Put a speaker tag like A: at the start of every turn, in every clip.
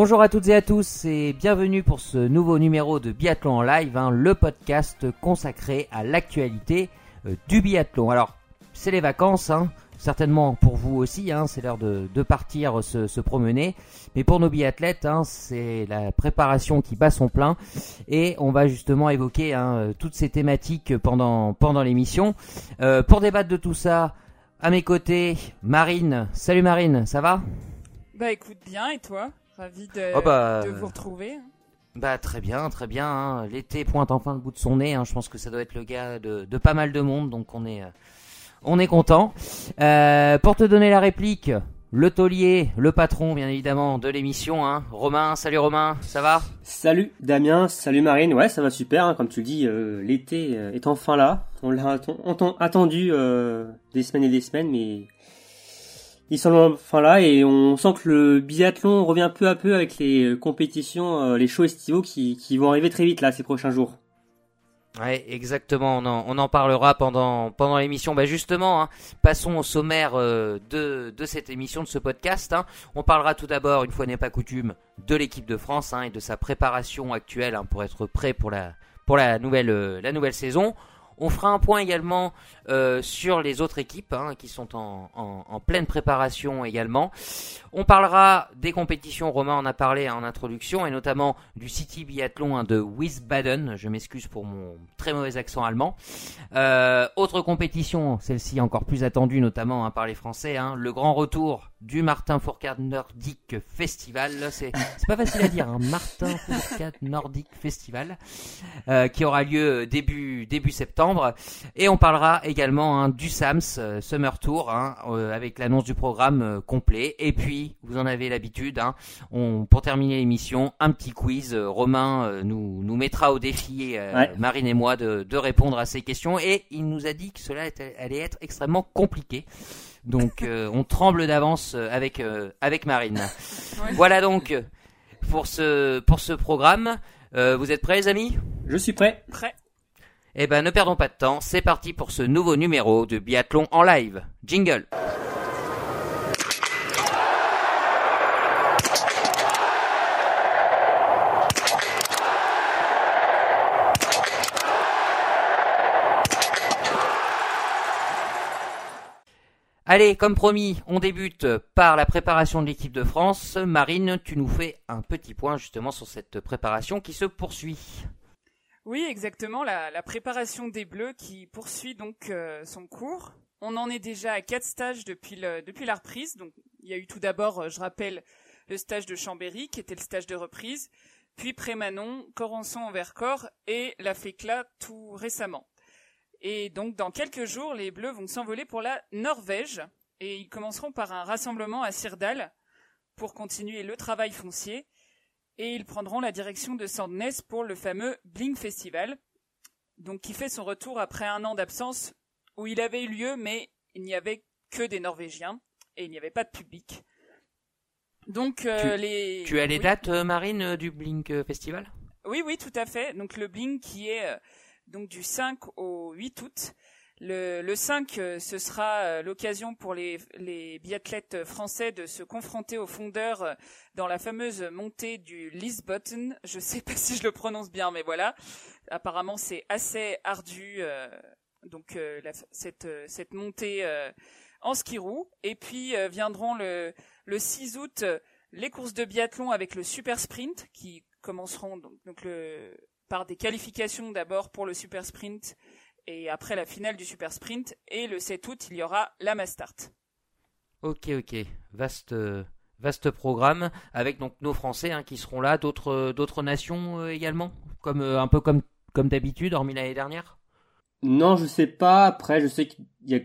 A: Bonjour à toutes et à tous et bienvenue pour ce nouveau numéro de Biathlon en live, hein, le podcast consacré à l'actualité euh, du biathlon. Alors, c'est les vacances, hein, certainement pour vous aussi, hein, c'est l'heure de, partir se, se, promener. Mais pour nos biathlètes, c'est la préparation qui bat son plein. Et on va justement évoquer hein, toutes ces thématiques pendant, l'émission. Euh, pour débattre de tout ça, à mes côtés, Marine. Salut Marine, ça va?
B: Bah écoute bien, et toi? Ravi de, oh bah, de vous retrouver.
A: Bah très bien, très bien. Hein. L'été pointe enfin le bout de son nez. Hein. Je pense que ça doit être le cas de, de pas mal de monde, donc on est, euh, on est content. Euh, pour te donner la réplique, le taulier, le patron bien évidemment de l'émission, hein. Romain. Salut Romain, ça va?
C: Salut Damien, salut Marine. Ouais, ça va super. Hein. Comme tu le dis, euh, l'été est enfin là. On l'a attendu euh, des semaines et des semaines, mais ils sont enfin là et on sent que le biathlon revient peu à peu avec les compétitions, les shows estivaux qui, vont arriver très vite là ces prochains jours.
A: Ouais, exactement. On en, parlera pendant pendant l'émission. Bah justement, hein, passons au sommaire euh, de cette émission, de ce podcast. Hein. On parlera tout d'abord, une fois n'est pas coutume, de l'équipe de France hein, et de sa préparation actuelle pour être prêt pour euh, la nouvelle saison. On fera un point également euh, sur les autres équipes hein, qui sont en, pleine préparation également. On parlera des compétitions, Romain en a parlé en introduction, et notamment du City Biathlon hein, de Wiesbaden. Je m'excuse pour mon très mauvais accent allemand. Euh, autre compétition, celle-ci encore plus attendue notamment hein, par les Français, hein, le grand retour du Martin Fourcade Nordic Festival. C'est pas facile à dire, hein, Martin Fourcade Nordic Festival, euh, qui aura lieu début début septembre. Et on parlera également hein, du SAMS euh, Summer Tour hein, euh, avec l'annonce du programme euh, complet. Et puis, vous en avez l'habitude, hein, on, pour terminer l'émission, un petit quiz. Romain nous, nous mettra au défi, ouais. Marine et moi, de, de, répondre à ces questions. Et il nous a dit que cela allait être extrêmement compliqué. Donc, on tremble d'avance avec, avec Marine. Ouais. Voilà donc pour ce, pour ce programme. vous êtes prêts, les amis?
C: Je suis prêt.
B: Prêt.
A: Eh ben ne perdons pas de temps, c'est parti pour ce nouveau numéro de Biathlon en live. Jingle. Allez, comme promis, on débute par la préparation de l'équipe de France. Marine, tu nous fais un petit point justement sur cette préparation qui se poursuit.
B: Oui, exactement, la, préparation des Bleus qui poursuit donc euh, son cours. On en est déjà à quatre stages depuis la reprise. Donc, il y a eu tout d'abord, euh, je rappelle, le stage de Chambéry, qui était le stage de reprise, puis Prémanon, Corançon en Vercors et la FECLA tout récemment. Et donc, dans quelques jours, les Bleus vont s'envoler pour la Norvège et ils commenceront par un rassemblement à Sirdal pour continuer le travail foncier et ils prendront la direction de Sandnes pour le fameux Bling Festival, donc qui fait son retour après un an d'absence où il avait eu lieu, mais il n'y avait que des Norvégiens et il n'y avait pas de public. Donc euh,
A: tu,
B: les.
A: Tu as les oui. dates, euh, Marine, euh, du Blink Festival?
B: Oui, oui, tout à fait. Donc le Blink qui est donc du 5 au 8 août. Le, le 5, euh, ce sera euh, l'occasion pour les, les, biathlètes français de se confronter aux fondeurs euh, dans la fameuse montée du Lisbotn. Je sais pas si je le prononce bien, mais voilà. Apparemment, c'est assez ardu, donc la, cette, cette montée en ski roue. Et puis viendront le, le 6 août les courses de biathlon avec le super sprint qui commenceront donc, donc le, par des qualifications d'abord pour le super sprint et après la finale du super sprint et le 7 août il y aura la Mastart.
A: Ok ok vaste vaste programme avec donc nos Français hein, qui seront là d'autres d'autres nations euh, également comme euh, un peu comme comme d'habitude hormis l'année dernière?
C: Non je sais pas après je sais qu'il y a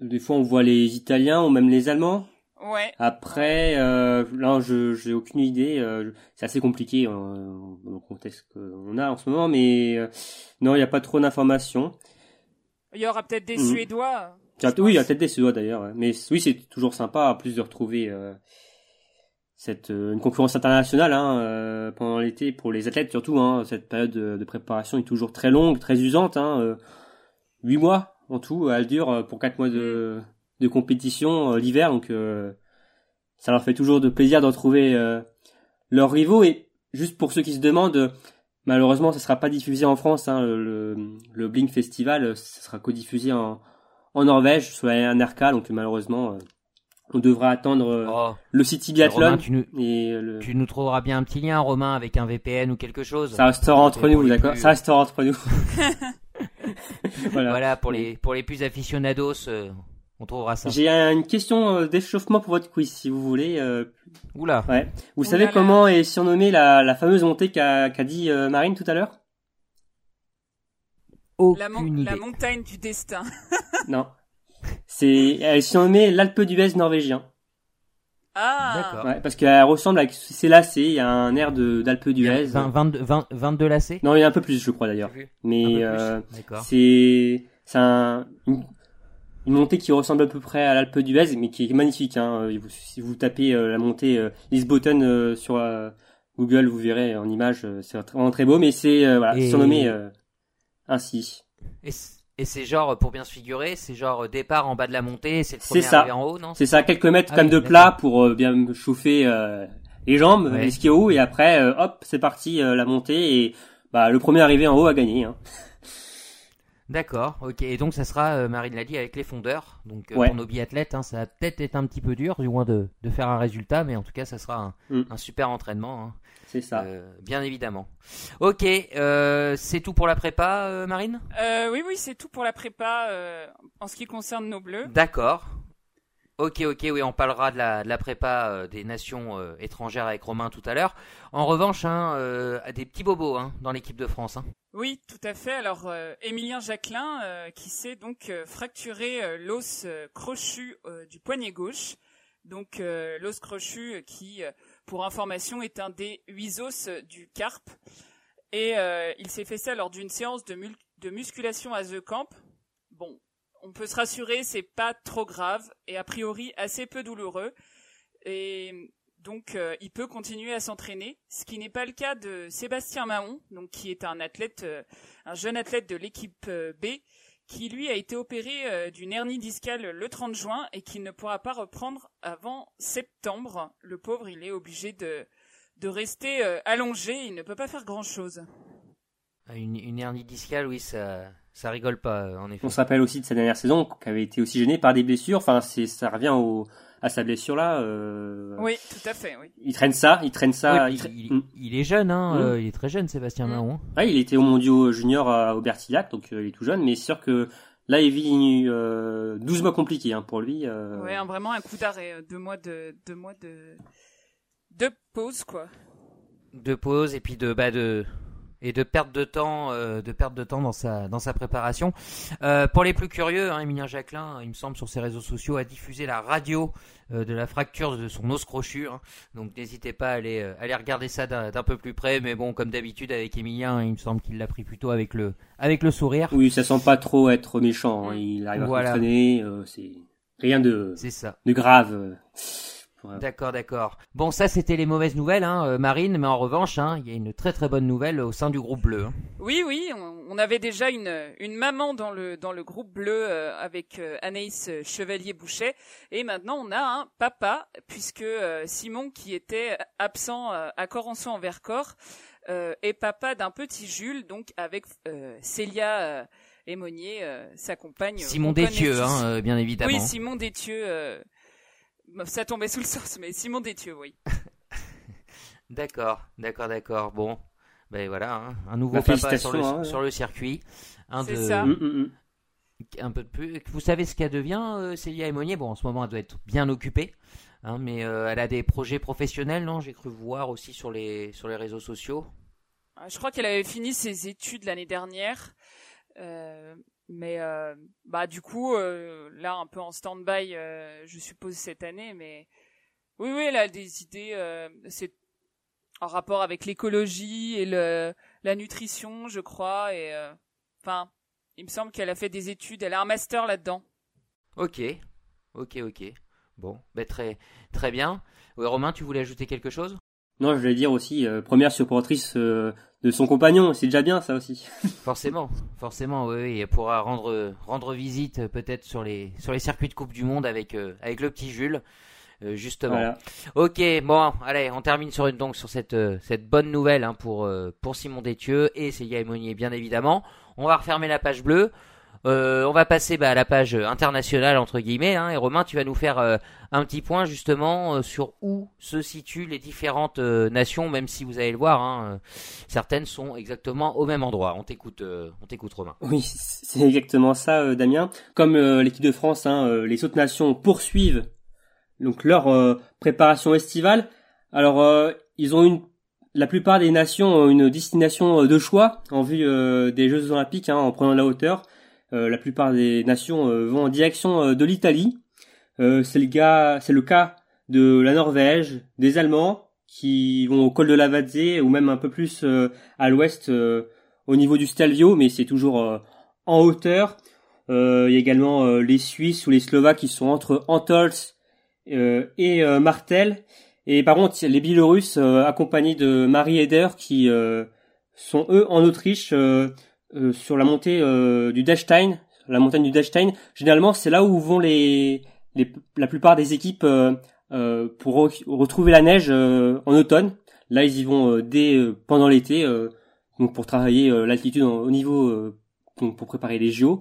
C: des fois on voit les Italiens ou même les Allemands.
B: Ouais.
C: Après, euh, là, je j'ai aucune idée. Euh, c'est assez compliqué euh, dans le contexte qu'on a en ce moment, mais euh, non, il n'y a pas trop d'informations.
B: Il y aura peut-être des mmh. Suédois.
C: Oui, il y a peut-être des Suédois d'ailleurs. Mais oui, c'est toujours sympa, en plus de retrouver euh, cette une concurrence internationale hein, pendant l'été pour les athlètes surtout. Hein, cette période de, de, préparation est toujours très longue, très usante. Hein, huit mois en tout, elle dure pour quatre mois de de compétition euh, l'hiver, donc euh, ça leur fait toujours de plaisir de retrouver euh, leurs rivaux. Et juste pour ceux qui se demandent, malheureusement, ça sera pas diffusé en France. Hein, le, le Blink Festival, ça sera codiffusé en, en Norvège, soit un RK. Donc malheureusement, on devra attendre oh. le City Biathlon.
A: tu, nous, et tu nous trouveras bien un petit lien, Romain, avec un VPN ou quelque chose.
C: Ça restera entre nous, d'accord Ça restera entre nous.
A: voilà. voilà. pour les pour les plus aficionados, on trouvera ça.
C: J'ai une question euh, d'échauffement pour votre quiz, si vous voulez. Euh...
A: Oula.
C: Ouais. Vous savez comment est surnommée la, la fameuse montée qu'a dit euh, Marine tout à l'heure?
B: La, la, montagne du destin.
C: non. C'est, elle est surnommée l'Alpe d'Huez norvégien.
B: Ah.
C: D'accord. Ouais, parce qu'elle ressemble à c'est lacé, il y a un air de d'Alpe d'Huez.
A: 22, 20, 22 lacets
C: Non, il y a un peu plus, je crois d'ailleurs. Mais euh, c'est c'est un, une montée qui ressemble à peu près à l'Alpe d'Huez, mais qui est magnifique. Hein. Si vous tapez euh, la montée euh, euh, sur Google, vous verrez en image, c'est vraiment très beau, mais c'est voilà, surnommé ainsi.
A: Et et c'est genre, pour bien se figurer, c'est genre départ en bas de la montée, c'est le premier ça. en haut, non?
C: C'est ça, quelques mètres ah comme de plat pour bien chauffer les jambes, les skis et après, hop, c'est parti la montée et bah le premier arrivé en haut a gagné. Hein.
A: D'accord, ok. Et donc ça sera, euh, Marine l'a dit, avec les fondeurs. Donc euh, pour nos biathlètes, hein, ça va peut-être être un petit peu dur, du moins de, de, faire un résultat, mais en tout cas ça sera un, mm. un super entraînement. Hein.
C: C'est ça.
A: Euh, bien évidemment. Ok, euh, c'est tout pour la prépa, Marine?
B: Oui, oui, c'est tout pour la prépa en ce qui concerne nos bleus.
A: D'accord. Ok, ok, oui, on parlera de la, de la prépa euh, des nations euh, étrangères avec Romain tout à l'heure. En revanche, hein, euh, des petits bobos hein, dans l'équipe de France. Hein.
B: Oui, tout à fait. Alors, Émilien Jacquelin, qui s'est donc fracturé l'os crochu du poignet gauche. Donc, l'os crochu qui, pour information, est un des huit os du carpe. Et il s'est fait ça lors d'une séance de, de musculation à The Camp. Bon, on peut se rassurer, c'est pas trop grave et a priori assez peu douloureux. Et donc euh, il peut continuer à s'entraîner, ce qui n'est pas le cas de Sébastien Mahon, qui est un athlète, euh, un jeune athlète de l'équipe euh, B, qui lui a été opéré d'une hernie discale le 30 juin et qui ne pourra pas reprendre avant septembre. Le pauvre, il est obligé de de rester allongé, il ne peut pas faire grand chose.
A: Ah, une, une hernie discale, oui, ça ça rigole pas, euh, en effet.
C: On se rappelle aussi de sa dernière saison, qui avait été aussi gêné par des blessures. Enfin, c'est, ça revient au, à sa blessure là. Euh...
B: Oui, tout à fait. Oui.
C: Il traîne ça, il traîne ça.
A: il, il, est jeune, hein. Mm. Euh, il est très jeune, Sébastien mm. Mahon.
C: Ouais, il était au Mondiaux junior à Aubertillac, donc euh, il est tout jeune, mais c'est sûr que là, il vit euh, 12 mois compliqués hein, pour lui. Euh...
B: Ouais, vraiment un coup d'arrêt, deux mois de, deux mois de, de pause quoi.
A: De pause et puis de, bah de et de perte de temps, euh, de perte de temps dans sa dans sa préparation. Euh, pour les plus curieux, hein, Emilien Jacquelin, il me semble sur ses réseaux sociaux, a diffusé la radio euh, de la fracture de son os crochu. Hein. donc n'hésitez pas à aller aller regarder ça d'un peu plus près. Mais bon, comme d'habitude avec Emilien, il me semble qu'il l'a pris plutôt avec le avec le sourire.
C: Oui, ça sent pas trop être méchant. Hein. Il arrive à s'entraîner. c'est rien de
A: ça.
C: de grave.
A: D'accord, d'accord. Bon, ça c'était les mauvaises nouvelles, hein, euh, Marine, mais en revanche, hein, il y a une très très bonne nouvelle au sein du groupe bleu. Hein.
B: Oui, oui, on, avait déjà une, une maman dans le dans le groupe bleu euh, avec euh, Anaïs Chevalier-Boucher, et maintenant on a un papa puisque Simon qui était absent à Corançon en Vercors est papa d'un petit Jules, donc avec Célia. Émonier, sa compagne.
A: Simon Détieux, hein, bien évidemment.
B: Oui, Simon Détieux, ça tombait sous le sens, mais Simon Détieux, oui.
A: d'accord, d'accord, d'accord. Bon, ben voilà, hein. un nouveau bah, papa sur le, hein. sur le circuit.
B: C'est ça. Mm, mm, mm.
A: Un peu de plus. Vous savez ce qu'elle devient, euh, Célia Emonier Bon, en ce moment, elle doit être bien occupée. Hein, mais euh, elle a des projets professionnels, non? J'ai cru voir aussi sur les, sur les réseaux sociaux.
B: Ah, je crois qu'elle avait fini ses études l'année dernière. Euh, mais euh, bah du coup euh, là un peu en stand-by euh, je suppose cette année mais oui oui elle a des idées c'est en rapport avec l'écologie et le la nutrition je crois et enfin il me semble qu'elle a fait des études elle a un master là-dedans.
A: Ok. Ok ok. Bon ben très très bien. Romain tu voulais ajouter quelque chose?
C: Non, je voulais dire aussi, euh, première supportrice euh, de son compagnon, c'est déjà bien ça aussi.
A: forcément, forcément, oui, oui, elle pourra rendre rendre visite peut-être sur les sur les circuits de Coupe du Monde avec euh, avec le petit Jules. euh, justement. Ok, bon, allez, on termine sur une donc sur cette euh, cette bonne nouvelle hein, pour pour Simon Détieux et Célia Monnier bien évidemment. On va refermer la page bleue. On va passer bah, à la page internationale entre guillemets. Hein, et Romain, tu vas nous faire un petit point justement sur où se situent les différentes nations, même si vous allez le voir, hein, certaines sont exactement au même endroit. On t'écoute, on t'écoute Romain.
C: Oui, c'est exactement ça, Damien. Comme l'équipe de France, hein, les autres nations poursuivent donc leur euh, préparation estivale. Alors euh, ils ont une la plupart des nations ont une destination euh, de choix en vue des Jeux Olympiques hein, en prenant la hauteur. La plupart des nations vont en direction de l'Italie. c'est le cas de la Norvège, des Allemands qui vont au col de la Vadze ou même un peu plus à l'ouest au niveau du Stelvio, mais c'est toujours en hauteur. il y a également les Suisses ou les Slovaques qui sont entre Antols euh, et euh, Martel. Et par contre, les Biélorusses euh, accompagnés de Marie Eder qui sont eux en Autriche sur la montée du Dechstein, la montagne du Dechstein. Généralement, c'est là où vont les, les, la plupart des équipes euh, pour retrouver la neige en automne. Là, ils y vont dès pendant l'été, donc pour travailler l'altitude au niveau pour préparer les JO.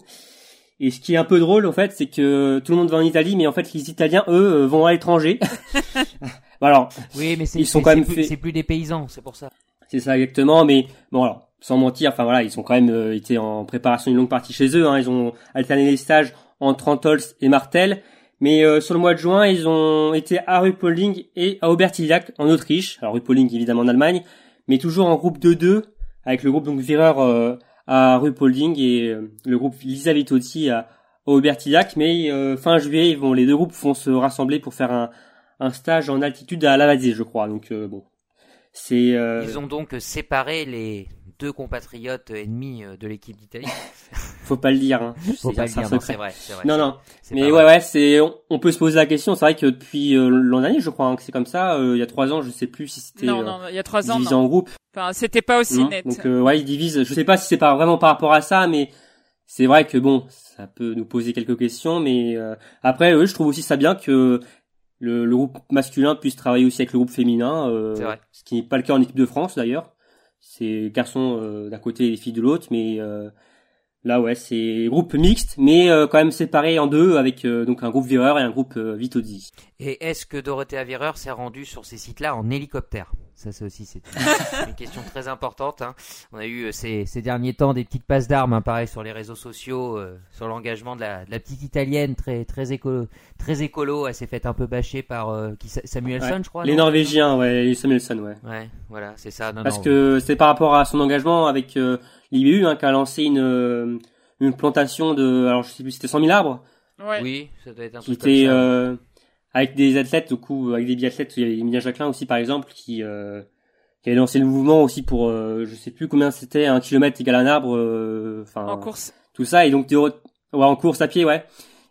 C: Et ce qui est un peu drôle, en fait, c'est que tout le monde va en Italie, mais en fait, les Italiens, eux, euh, vont à l'étranger.
A: alors, oui, mais ils sont quand même c'est plus des paysans, c'est pour ça.
C: C'est ça exactement, mais bon alors, sans mentir, enfin voilà, ils sont quand même euh, été en préparation une longue partie chez eux. Hein, ils ont alterné les stages entre Antols et Martel, mais euh, sur le mois de juin, ils ont été à Ruhpolding et à Obertillac en Autriche. Alors Ruhpolding évidemment en Allemagne, mais toujours en groupe de deux avec le groupe donc Vireur à Ruhpolding et euh, le groupe Lisa Vitotti à, Aubertillac. Mais euh, fin juillet, ils vont, les deux groupes vont se rassembler pour faire un, un stage en altitude à Lavazze, je crois. Donc euh, bon, c'est.
A: Ils ont donc séparé les deux compatriotes ennemis de l'équipe d'Italie.
C: Faut pas le dire. Hein.
A: Faut pas le dire. C'est vrai,
C: c'est vrai. Non, non. Mais ouais, ouais, c'est. On, peut se poser la question. C'est vrai que depuis l'an dernier, je crois hein, que c'est comme ça. il y a trois ans, je sais plus si c'était.
B: Non, non, il y a trois ans.
C: Divisé en groupe.
B: Enfin, c'était pas aussi net.
C: Donc euh, ouais, ils divisent. Je sais pas si c'est pas vraiment par rapport à ça, mais c'est vrai que bon, ça peut nous poser quelques questions. Mais euh, après, je trouve aussi ça bien que le, le, groupe masculin puisse travailler aussi avec le groupe féminin. Euh, vrai. Ce qui n'est pas le cas en équipe de France d'ailleurs. C'est garçons euh, d'un côté et les filles de l'autre, mais Là, ouais, c'est groupe mixte, mais euh, quand même séparé en deux, avec euh, donc un groupe vireur et un groupe euh, Vitodi.
A: Et est-ce que Dorothée Vireur s'est rendue sur ces sites-là en hélicoptère? Ça, c'est aussi c'est une question très importante. Hein. On a eu ces, ces, derniers temps des petites passes d'armes, hein, pareil sur les réseaux sociaux, sur l'engagement de la, de la, petite italienne très très écolo, très écolo. Elle s'est faite un peu bâcher par qui, Samuelson, je crois.
C: Les Norvégiens, ouais, Samuelson, ouais.
A: Ouais, voilà, c'est ça.
C: Parce que c'est par rapport à son engagement avec l'IBU hein, qui a lancé une euh, une plantation de alors je sais plus c'était 100 000 arbres.
A: Ouais. Oui, ça doit être un
C: peu était, euh, avec des athlètes du coup avec des biathlètes, il y avait Emilia Jacquelin aussi par exemple qui euh, qui avait lancé le mouvement aussi pour euh, je sais plus combien c'était un kilomètre égal à un arbre euh,
B: en course.
C: tout ça. Et donc ouais, en course à pied ouais.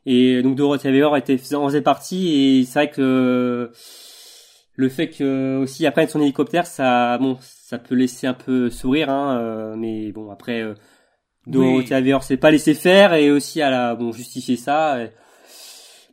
C: Et donc Dorothée Weber était en faisait partie. Et c'est vrai que le fait que aussi après son hélicoptère ça bon ça peut laisser un peu sourire, hein, euh, mais bon après, euh, Dorothée oui. c'est pas laisser faire et aussi à la bon justifier ça.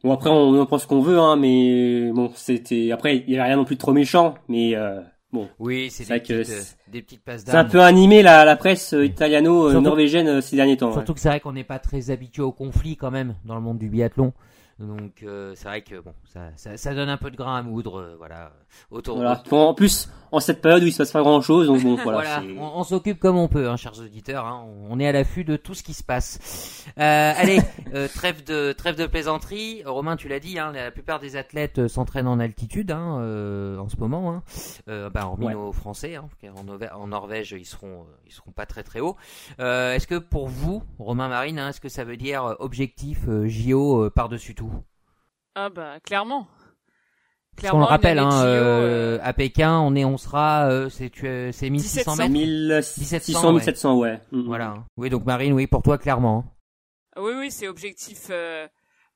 C: Bon après on en pense qu'on veut, hein, mais bon c'était après il y a rien non plus de trop méchant, mais euh, bon.
A: Oui, c'est des, petites, euh, des petites passes
C: C'est un peu animé la, la presse italiano-norvégienne ces derniers temps.
A: Surtout que c'est vrai qu'on n'est pas très habitué au conflit quand même dans le monde du biathlon. Donc euh, c'est vrai que bon, ça, ça, ça, donne un peu de grain à moudre, euh, voilà, autour.
C: Voilà. en plus, en cette période où il se passe pas grand chose, donc bon, voilà.
A: on, s'occupe comme on peut, hein, chers auditeurs. Hein, on est à l'affût de tout ce qui se passe. Euh, allez, euh, trêve de trêve de plaisanterie. Romain, tu l'as dit, hein, la plupart des athlètes s'entraînent en altitude hein, en ce moment. Hein. Bah, hormis nos Français, hein, en, en, Norvège, ils seront ils seront pas très très hauts. est-ce que pour vous, Romain Marine, est-ce que ça veut dire objectif JO par dessus tout?
B: Ah bah clairement.
A: Clairement, on le rappelle, hein, euh, euh, à Pékin, on est, on sera, euh, c'est, c'est 1600 mètres.
C: 1600, 1700, ouais.
A: Mm, mm. Voilà. Oui, donc Marine, oui, pour toi, clairement. Hein.
B: Ah oui, oui, c'est objectif.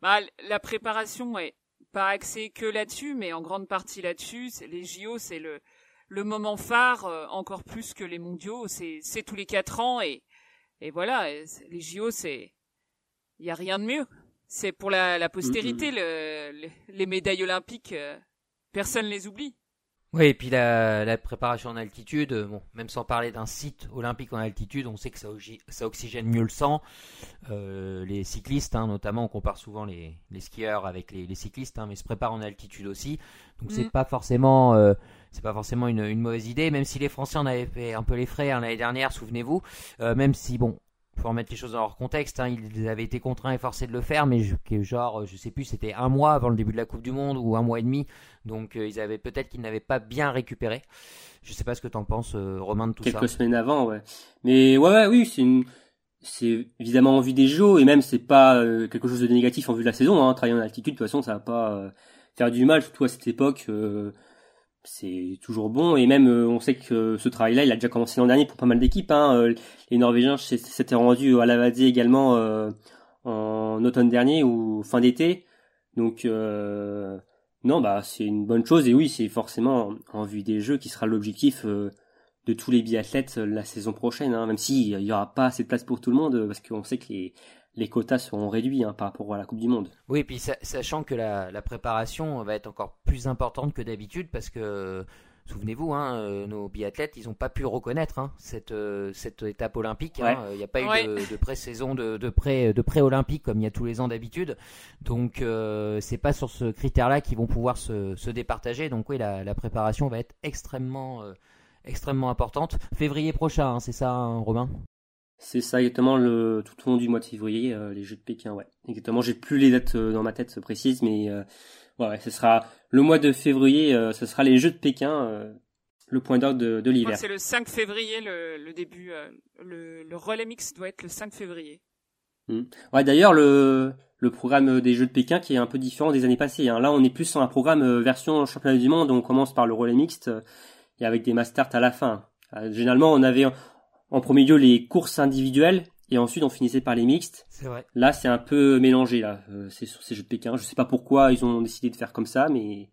B: Bah, la préparation est pas axée que là-dessus, mais en grande partie là-dessus. Les JO, c'est le le moment phare, encore plus que les mondiaux. C'est c'est tous les quatre ans et et voilà. Les JO, c'est il y a rien de mieux c'est pour la, la postérité, le, les médailles olympiques, euh, personne les oublie.
A: Oui, et puis la, la, préparation en altitude, bon, même sans parler d'un site olympique en altitude, on sait que ça, ça oxygène mieux le sang. Euh, les cyclistes, hein, notamment, on compare souvent les, les skieurs avec les, les cyclistes, hein, mais se préparent en altitude aussi. Donc c'est mm. pas forcément, euh, c'est pas forcément une, une, mauvaise idée, même si les Français en avaient fait un peu les frais hein, l'année dernière, souvenez-vous. Euh, même si bon, faut remettre les choses dans leur contexte, hein, ils avaient été contraints et forcés de le faire, mais je, genre, je sais plus, c'était un mois avant le début de la Coupe du Monde ou un mois et demi, donc euh, ils avaient peut-être qu'ils n'avaient pas bien récupéré. Je sais pas ce que t'en penses, euh, Romain, de tout
C: ça. Quelques semaines avant, ouais. Mais ouais, ouais oui, c'est une, c'est évidemment en vue des JO et même c'est pas euh, quelque chose de négatif en vue de la saison. Hein. Travailler en altitude, de toute façon, ça va pas faire du mal, surtout à cette époque c'est toujours bon et même euh, on sait que ce travail-là il a déjà commencé l'an dernier pour pas mal d'équipes hein. Euh, les Norvégiens s'étaient rendus à Lavazé également euh, en automne dernier ou fin d'été donc non bah c'est une bonne chose et oui c'est forcément en vue des Jeux qui sera l'objectif de tous les biathlètes la saison prochaine hein. même s'il y aura pas assez de place pour tout le monde parce qu'on sait que les les quotas seront réduits hein, par rapport à la Coupe du Monde.
A: Oui, puis sachant que la, préparation va être encore plus importante que d'habitude parce que souvenez-vous, hein, euh, nos biathlètes, ils n'ont pas pu reconnaître hein, cette, euh, cette étape olympique. Il n'y a pas eu de, pré-saison, de, de, pré, de pré-olympique comme il y a tous les ans d'habitude. Donc, euh, c'est pas sur ce critère-là qu'ils vont pouvoir se, se, départager. Donc, oui, la, la préparation va être extrêmement, euh, extrêmement importante. Février prochain, c'est ça, Romain
C: c'est ça exactement le tout au long du mois de février, euh, les Jeux de Pékin, ouais. Exactement, j'ai plus les dates euh, dans ma tête précises, mais euh, ouais, ce sera le mois de février, ce sera les Jeux de Pékin, le point d'ordre de, de l'hiver.
B: C'est le 5 février le, le début, le, le relais mix doit être le 5 février.
C: Hmm. Ouais, d'ailleurs le le programme des Jeux de Pékin qui est un peu différent des années passées. Hein. Là, on est plus sur un programme version championnat du monde. On commence par le relais mixte et avec des masters à la fin. généralement, on avait en premier lieu les courses individuelles et ensuite on finissait par les mixtes.
A: C'est vrai.
C: Là, c'est un peu mélangé là. Euh, c'est sur ces Jeux de Pékin. Je sais pas pourquoi ils ont décidé de faire comme ça, mais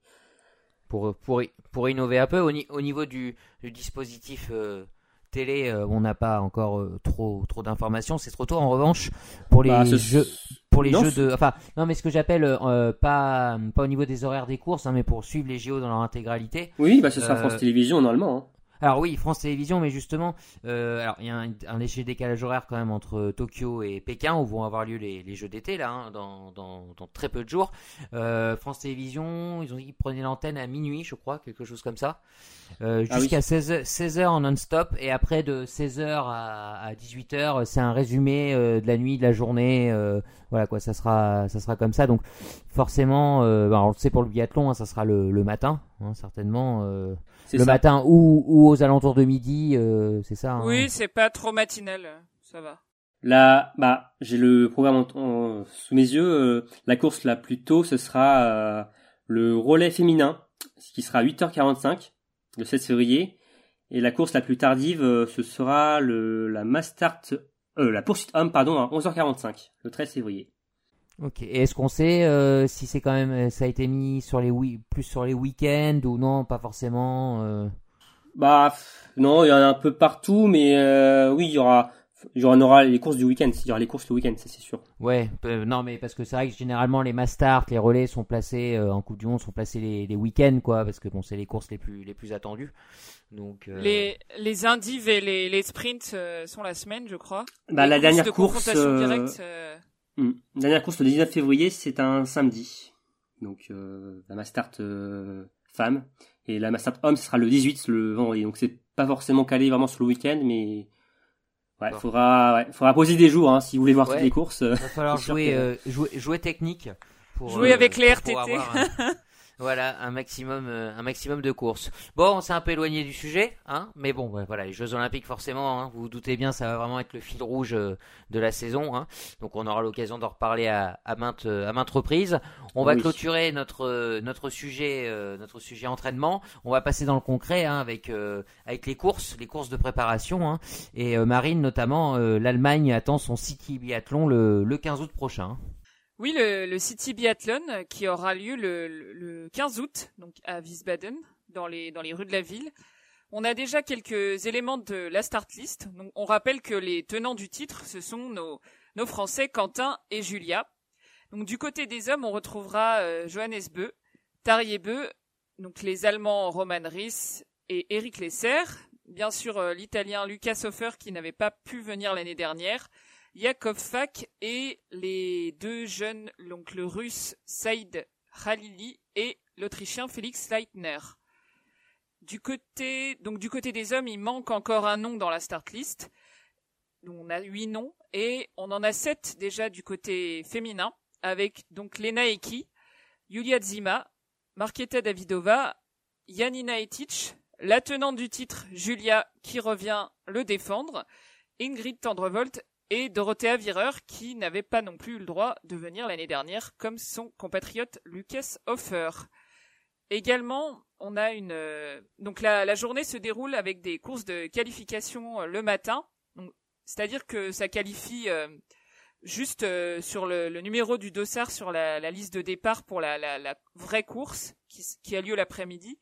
A: pour pour pour innover un peu au, au niveau du, du dispositif euh, télé, euh, on n'a pas encore trop trop d'informations. C'est trop tôt. En revanche, pour les bah, jeux pour les jeux de enfin non mais ce que j'appelle pas pas au niveau des horaires des courses hein, mais pour suivre les JO dans leur intégralité
C: oui bah ce sera France Télévisions normalement hein.
A: Alors oui, France Télévisions, mais justement, euh, alors il y a un, léger décalage horaire quand même entre Tokyo et Pékin où vont avoir lieu les, les Jeux d'été là, hein, dans, dans, dans, très peu de jours. Euh, France Télévisions, ils ont dit qu'ils prenaient l'antenne à minuit, je crois, quelque chose comme ça, euh, ah jusqu'à 16h, 16h en non-stop, et après de 16h à, à 18h, c'est un résumé euh, de la nuit, de la journée. Euh, voilà quoi, ça sera, ça sera comme ça. Donc forcément, bah, on le sait pour le biathlon, hein, ça sera le, le matin, hein, certainement le matin ou, ou, aux alentours de midi, euh, c'est ça
B: hein Oui, c'est pas trop matinal, ça va.
C: Là, bah, j'ai le programme sous mes yeux. Euh, la course la plus tôt, ce sera euh, le relais féminin, ce qui sera à 8h45, le 7 février. Et la course la plus tardive, ce sera le, la Mastart, la poursuite homme, pardon, à 11h45, le 13 février.
A: Ok. Et est-ce qu'on sait euh, si c'est quand même ça a été mis sur les plus sur les week-ends ou non, pas forcément. Euh...
C: Bah non, il y en a un peu partout, mais euh, oui, il y aura. Il y aura les courses du week-end, il y aura les courses le week-end, ça c'est sûr.
A: Ouais, non mais parce que c'est vrai que généralement les Mastart, les relais sont placés euh, en Coupe du Monde, sont placés les, les week-ends quoi, parce que bon c'est les courses les plus les plus attendues. Donc
B: euh, les les indives et les, les sprints sont la semaine, je crois.
C: Bah la dernière de course. Directe, Hmm. La dernière course le 19 février, c'est un samedi. Donc euh, la Mastart euh, femme et la Mastart homme, ce sera le 18 le vendredi. Donc c'est pas forcément calé vraiment sur le week-end, mais ouais, faudra ouais, faudra poser des jours hein, si vous voulez voir toutes les courses. Il
A: va falloir jouer, euh, jouer, jouer technique.
B: Pour, jouer avec les RTT.
A: Voilà, un maximum, euh, un maximum de courses. Bon, on s'est un peu éloigné du sujet, hein, mais bon, voilà, les Jeux Olympiques, forcément, hein, vous vous doutez bien, ça va vraiment être le fil rouge euh, de la saison. Hein, donc, on aura l'occasion d'en reparler à, à, maintes, euh, à maintes reprises. On va clôturer notre notre sujet, notre sujet entraînement. On va passer dans le concret hein, avec avec les courses, les courses de préparation. Hein, et Marine, notamment, l'Allemagne attend son City Biathlon le, le 15 août prochain.
B: Oui, le, City Biathlon euh, qui aura lieu le, 15 août, donc à Wiesbaden, dans les, dans les rues de la ville. On a déjà quelques éléments de la start list. on rappelle que les tenants du titre, ce sont nos, nos Français Quentin et Julia. Donc du côté des hommes, on retrouvera Johannes Beu, Tarje Beu, donc les Allemands Roman Ries et Eric Lesser, bien sûr l'Italien Lucas Hofer qui n'avait pas pu venir l'année dernière, Yakov Fak et les deux jeunes, donc le russe Saïd Khalili et l'Autrichien Félix Leitner. Du côté, donc du côté des hommes, il manque encore un nom dans la start list. on a huit noms et on en a sept déjà du côté féminin avec donc Lena Eki, Yulia Zima, Marketa Davidova, Yanina Etic, la tenante du titre Julia qui revient le défendre, Ingrid Tendrevolt et Dorothea Virer qui n'avait pas non plus eu le droit de venir l'année dernière comme son compatriote Lucas Hofer. Également, on a une euh, donc la, journée se déroule avec des courses de qualification euh, le matin. C'est-à-dire que ça qualifie euh, juste sur le, numéro du dossard sur la, liste de départ pour la, vraie course qui a lieu l'après-midi.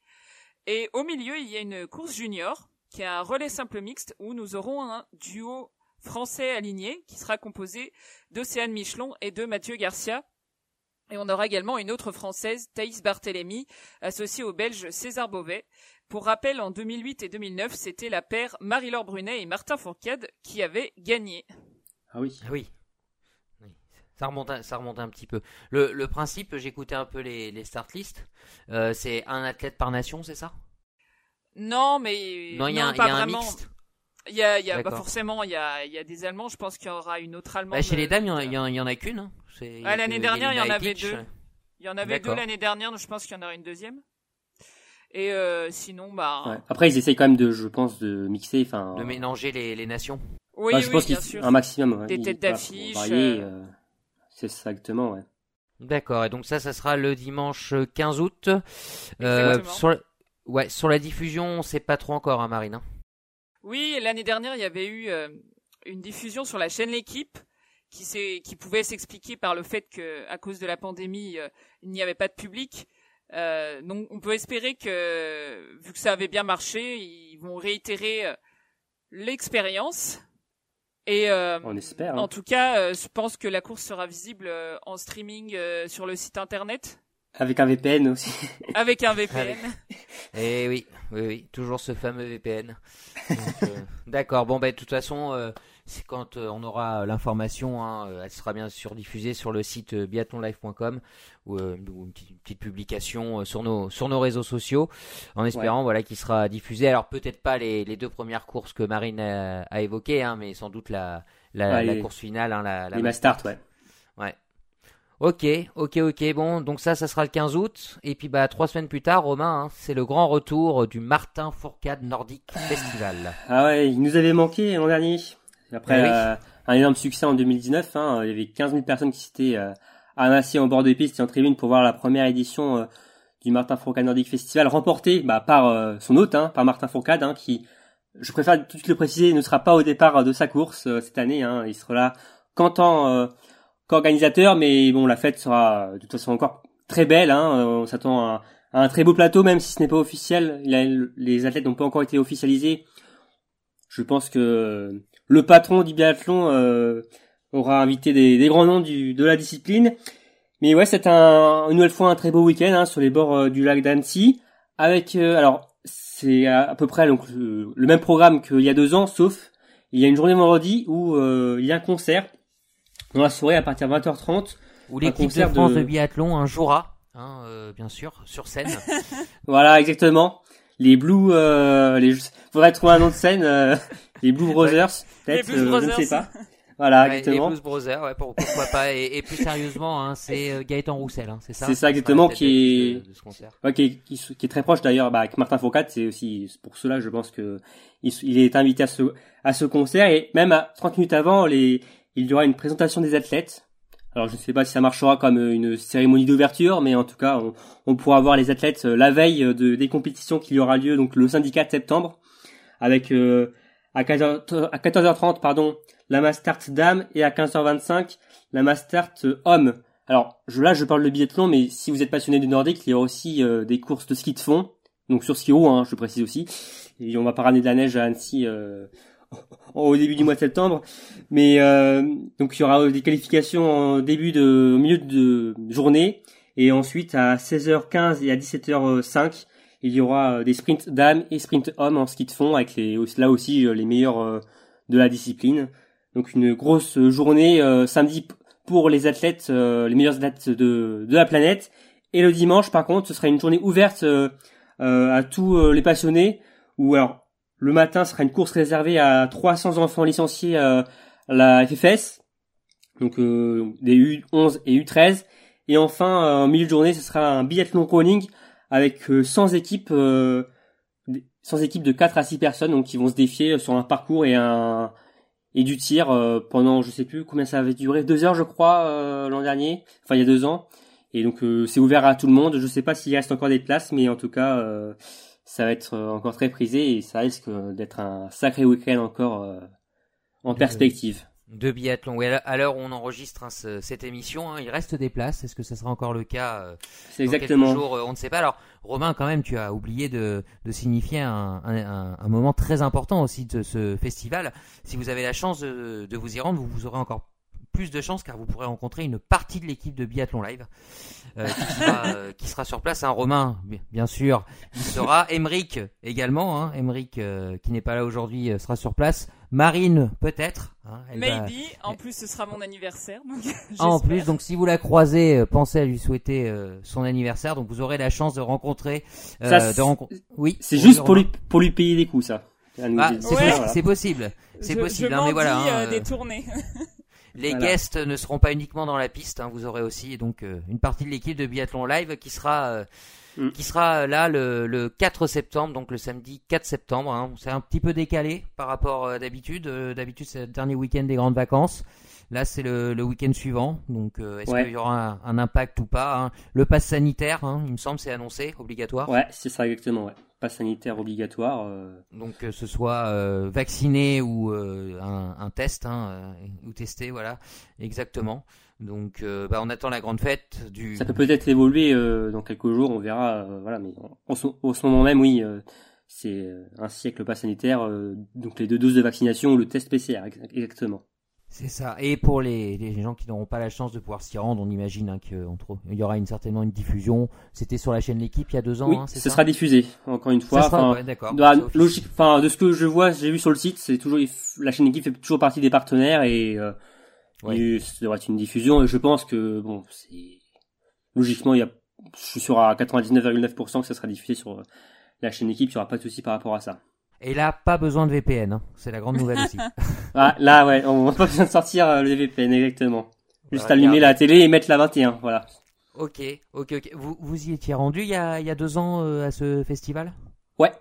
B: Et au milieu, il y a une course junior qui est un relais simple mixte où nous aurons un duo français aligné qui sera composé d'Océane Michelon et de Mathieu Garcia. Et on aura également une autre française, Thaïs Barthélémy, associée au belge César Beauvais. Pour rappel, en 2008 et 2009, c'était la paire Marie-Laure Brunet et Martin Fourcade qui avaient gagné.
C: Ah oui.
A: Ah oui. Ça remonte, un, ça remonte un petit peu. Le, principe, j'écoutais un peu les, les start lists. Euh, c'est un athlète par nation, c'est ça?
B: Non, mais
A: non, il y a,
B: un
A: mixte.
B: Il y a, y a pas forcément, il y a, y a des Allemands. Je pense qu'il y aura une autre Allemande. Bah,
A: chez les dames, il y, en, y en a qu'une. Hein.
B: Ah, l'année dernière, il y en avait deux. Il y en avait deux l'année dernière, donc je pense qu'il y en aura une deuxième. Et euh, sinon, bah.
C: Après, ils essayent quand même de, je pense, de mixer, enfin.
A: De mélanger les, les nations.
B: Oui,
C: je pense
B: bien sûr.
C: Un maximum.
B: Des têtes d'affiche. Euh.
C: Euh, c'est exactement, ouais.
A: D'accord. Et donc ça, ça sera le dimanche 15 août.
B: sur,
A: ouais, sur la diffusion, on sait pas trop encore, hein, Marine. Hein.
B: Oui, l'année dernière, il y avait eu euh, une diffusion sur la chaîne L'équipe qui, qui pouvait s'expliquer par le fait que, à cause de la pandémie, euh, il n'y avait pas de public. Euh, donc, on peut espérer que, vu que ça avait bien marché, ils vont réitérer l'expérience. Et
C: on espère. Hein.
B: En tout cas, je pense que la course sera visible en streaming sur le site internet.
C: Avec un VPN aussi.
B: Avec un VPN.
A: Et eh oui, oui, oui, toujours ce fameux VPN. Euh, d'accord. Bon, ben de toute façon, euh, c'est quand euh, on aura l'information, hein, elle sera bien sûr diffusée sur le site biathlonlive.com ou, une petite, publication sur nos sur nos réseaux sociaux, en espérant voilà qu'il sera diffusé. Alors peut-être pas les, les, deux premières courses que Marine a, évoquées, hein, mais sans doute la la, la course finale, hein, la, la
C: les. Ouais.
A: Ok, ok, ok. Bon, donc ça, ça sera le 15 août. Et puis, bah, trois semaines plus tard, Romain, hein, c'est le grand retour du Martin Fourcade Nordic Festival.
C: Ah ouais, il nous avait manqué l'an dernier. Après eh euh, un énorme succès en 2019, hein, il y avait 15 000 personnes qui s'étaient euh, amassées en bord de piste et en tribune pour voir la première édition euh, du Martin Fourcade Nordic Festival, remportée bah, par euh, son hôte, hein, par Martin Fourcade, hein, qui, je préfère tout de suite le préciser, ne sera pas au départ de sa course cette année. Il sera là qu'en qu'organisateur, mais bon, la fête sera de toute façon encore très belle. Hein. On s'attend à, un très beau plateau, même si ce n'est pas officiel. les athlètes n'ont pas encore été officialisés. Je pense que le patron du biathlon euh, aura invité des, grands noms du, de la discipline. Mais ouais, c'est un, une nouvelle fois un très beau week-end hein, sur les bords euh, du lac d'Annecy. Avec, euh, alors, c'est à, peu près donc, le, même programme qu'il y a deux ans, sauf il y a une journée vendredi où il y a un concert dans la soirée à partir de 20h30.
A: Où l'équipe de France de... biathlon un jouera, hein, euh, bien sûr, sur scène.
C: voilà, exactement. Les Blue, euh, les, faudrait trouver un nom de scène, euh, les Blue Brothers, peut-être, euh, je ne sais pas. Voilà, exactement.
A: Les Blues Brothers, ouais, pourquoi pas. Et, et, plus sérieusement, hein, c'est euh, Gaëtan Roussel, hein, c'est ça
C: C'est ça exactement qui est, ouais, qui est, qui, est très proche d'ailleurs bah, avec Martin Foucault. C'est aussi pour cela, je pense que il, il, est invité à ce à ce concert et même à 30 minutes avant, les il y aura une présentation des athlètes. Alors je ne sais pas si ça marchera comme une cérémonie d'ouverture, mais en tout cas on, pourra voir les athlètes euh, la veille de, des compétitions qui y aura lieu donc le syndicat de septembre, avec euh, à, 14, à 14h30 pardon la Mastart dame et à 15h25 la Mastart homme. Alors là je parle de biathlon, mais si vous êtes passionné du nordique, il y aura aussi euh, des courses de ski de fond, donc sur ski haut, hein, je précise aussi. Et on va pas de la neige à Annecy au début du mois de septembre. Mais euh, donc il y aura des qualifications en début de au milieu de journée et ensuite à 16h15 et à 17h05 il y aura des sprints dames et sprints hommes en ski de fond avec les là aussi les meilleurs de la discipline. Donc une grosse journée samedi pour les athlètes les meilleurs athlètes de de la planète et le dimanche par contre ce sera une journée ouverte à tous les passionnés où alors le matin sera une course réservée à 300 enfants licenciés à la FFS, donc euh, des U11 et U13. Et enfin, euh, en milieu de journée, ce sera un biathlon running avec 100 euh, équipes, 100 équipes de 4 à 6 personnes, donc qui vont se défier sur un parcours et un et du tir pendant, je sais plus combien ça avait duré, deux heures, je crois, l'an dernier, enfin il y a deux ans. Et donc c'est ouvert à tout le monde. Je sais pas s'il reste encore des places, mais en tout cas ça va être euh, encore très prisé et ça risque euh, d'être un sacré week-end encore euh, en perspective.
A: De biathlon. Oui, à l'heure où on enregistre hein, cette émission, hein, il reste des places. Est-ce que ça sera encore le cas
C: C'est exactement.
A: Jours, on ne sait pas. Alors, Romain, quand même, tu as oublié de, de signifier un, un, un, moment très important aussi de ce festival. Si vous avez la chance de, de vous y rendre, vous, vous aurez encore plus de chance car vous pourrez rencontrer une partie de l'équipe de biathlon live euh, euh, qui, sera, sur place. Un Romain, bien sûr, il sera. Emeric également. Hein. Emeric, euh, qui n'est pas là aujourd'hui, sera sur place. Marine, peut-être.
B: Hein, Maybe. En plus, ce sera mon anniversaire.
A: en plus, donc si vous la croisez, pensez à lui souhaiter son anniversaire. Donc vous aurez la chance de rencontrer. de
C: Oui. C'est juste pour lui pour lui payer des coups, ça.
A: Ah, c'est possible. C'est possible.
B: Hein,
A: mais voilà.
B: Hein, des tournées.
A: Les guests ne seront pas uniquement dans la piste, hein, vous aurez aussi donc euh, une partie de l'équipe de biathlon live qui sera euh, mm. qui sera là le, 4 septembre, donc le samedi 4 septembre. Hein. C'est un petit peu décalé par rapport euh, d'habitude. d'habitude c'est le dernier week-end des grandes vacances. Là, c'est le, week-end suivant. Donc, est-ce qu'il y aura un, impact ou pas hein? Le pass sanitaire, il me semble, c'est annoncé, obligatoire.
C: Ouais, c'est ça exactement. Ouais pas sanitaire obligatoire. Euh.
A: Donc que ce soit euh, vacciné ou euh, un, test, hein, ou testé, voilà, exactement. Donc bah, on attend la grande fête du.
C: Ça peut peut-être évoluer dans quelques jours, on verra. voilà, mais en, ce moment même, oui, c'est un siècle pas sanitaire, donc les deux doses de vaccination ou le test PCR, exactement.
A: C'est ça. Et pour les, les gens qui n'auront pas la chance de pouvoir s'y rendre, on imagine hein, qu'il y aura une, certainement une diffusion. C'était sur la chaîne L'équipe il y a deux ans.
C: Oui,
A: hein,
C: ce sera diffusé encore une fois.
A: d'accord.
C: logique. Enfin, de ce que je vois, j'ai vu sur le site, c'est toujours la chaîne L'équipe fait toujours partie des partenaires et, euh, ouais. ça devrait être une diffusion. Et je pense que bon, c'est logiquement, il y a, je suis sûr à 99,9% que ça sera diffusé sur la chaîne L'équipe. Il n'y aura pas de souci par rapport à ça.
A: Et là, pas besoin de VPN, hein. c'est la grande nouvelle aussi.
C: ah, là, ouais, on n'a pas besoin de sortir euh, le VPN, exactement. Juste allumer la télé et mettre la 21, voilà.
A: Ok, ok, ok. Vous, vous y étiez rendu il y a, il y a deux ans euh, à ce festival?
C: Ouais.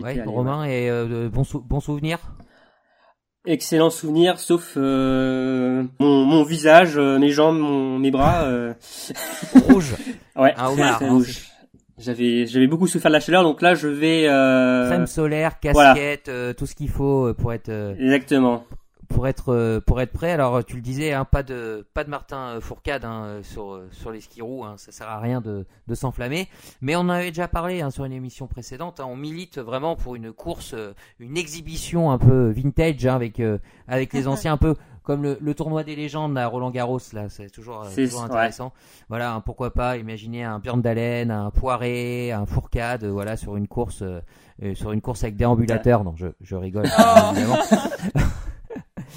A: Ouais, Romain, et euh, bon, bon souvenir
C: Excellent souvenir, sauf euh, mon, mon, visage, mes jambes, mon, mes bras.
A: rouge.
C: ouais, un homard, rouge. J'avais j'avais beaucoup souffert de la chaleur, donc là je vais euh...
A: crème solaire, casquette, euh, tout ce qu'il faut euh, pour être euh,
C: exactement
A: pour être pour être prêt. Alors tu le disais, hein, pas de pas de Martin Fourcade hein, sur sur les skis hein, ça sert à rien de de s'enflammer. Mais on en avait déjà parlé hein, sur une émission précédente. Hein, on milite vraiment pour une course, une exhibition un peu vintage hein, avec avec les anciens un peu comme le, tournoi des légendes à Roland Garros là, c'est toujours, euh, toujours intéressant. Voilà, hein, pourquoi pas imaginer un Björn Dalen, un Poiré, un Fourcade, euh, voilà sur une course euh, sur une course avec déambulateur. Non, je, je rigole oh. évidemment.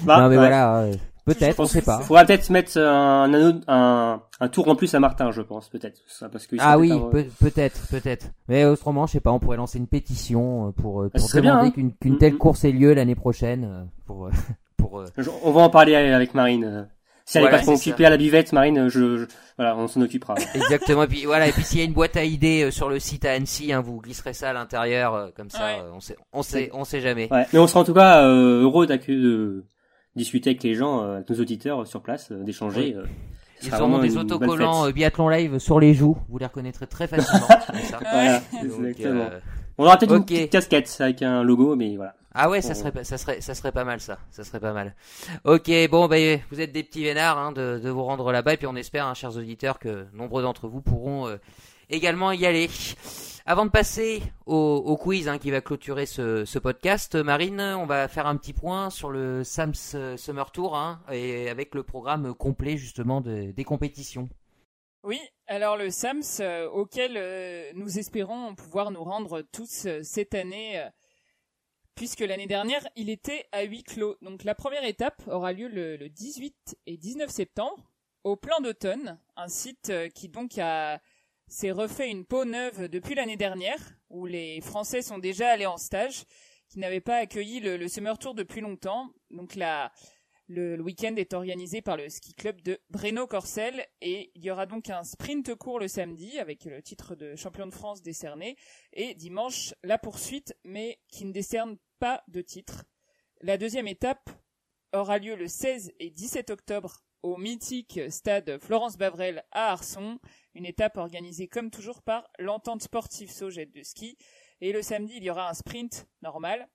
A: bah, non mais voilà, peut-être, on sait pas.
C: Faudra peut-être mettre un, un, un, tour en plus à Martin, je pense, peut-être. Parce que
A: ah oui, peut-être, peut-être. Mais autrement, je sais pas, on pourrait lancer une pétition pour, pour demander hein. qu'une qu'une telle mm-hmm. course ait lieu l'année prochaine pour
C: euh, on va en parler avec Marine. Euh. Si elle n'est pas occupée à la buvette, Marine, je, voilà, on s'en occupera.
A: Exactement. Et puis voilà. Et puis s'il y a une boîte à idées euh, sur le site à Annecy, hein, vous glisserez ça à l'intérieur, comme ça, on sait, on sait, on sait jamais.
C: Mais on sera en tout cas heureux de discuter avec les gens, avec nos auditeurs sur place, d'échanger.
A: Ils auront des autocollants biathlon live sur les joues. Vous les reconnaîtrez très facilement.
C: On aura peut-être une petite casquette avec un logo, mais voilà.
A: Ah ouais, ça serait, ça serait, ça serait pas mal ça. Ça serait pas mal. Ok, bon, bah, vous êtes des petits vénards hein, de, de, vous rendre là-bas et puis on espère, hein, chers auditeurs, que nombreux d'entre vous pourront euh, également y aller. Avant de passer au, quiz hein, qui va clôturer ce, podcast, Marine, on va faire un petit point sur le Sams Summer Tour hein, et avec le programme complet justement des compétitions.
B: Oui, alors le SAMS euh, auquel euh, nous espérons pouvoir nous rendre tous euh, cette année, puisque l'année dernière il était à huis clos. Donc la première étape aura lieu le, le 18 et 19 septembre au Plan d'automne, un site qui donc a s'est refait une peau neuve depuis l'année dernière, où les Français sont déjà allés en stage, qui n'avaient pas accueilli le, le Summer Tour depuis longtemps. Donc la le, week-end est organisé par le ski club de Breno-Corcel et il y aura donc un sprint court le samedi avec le titre de champion de France décerné et dimanche la poursuite mais qui ne décerne pas de titre. La deuxième étape aura lieu le 16 et 17 octobre au mythique stade Florence Bavrel à Arson, une étape organisée comme toujours par l'entente sportive Saugette de ski. Et le samedi, il y aura un sprint normal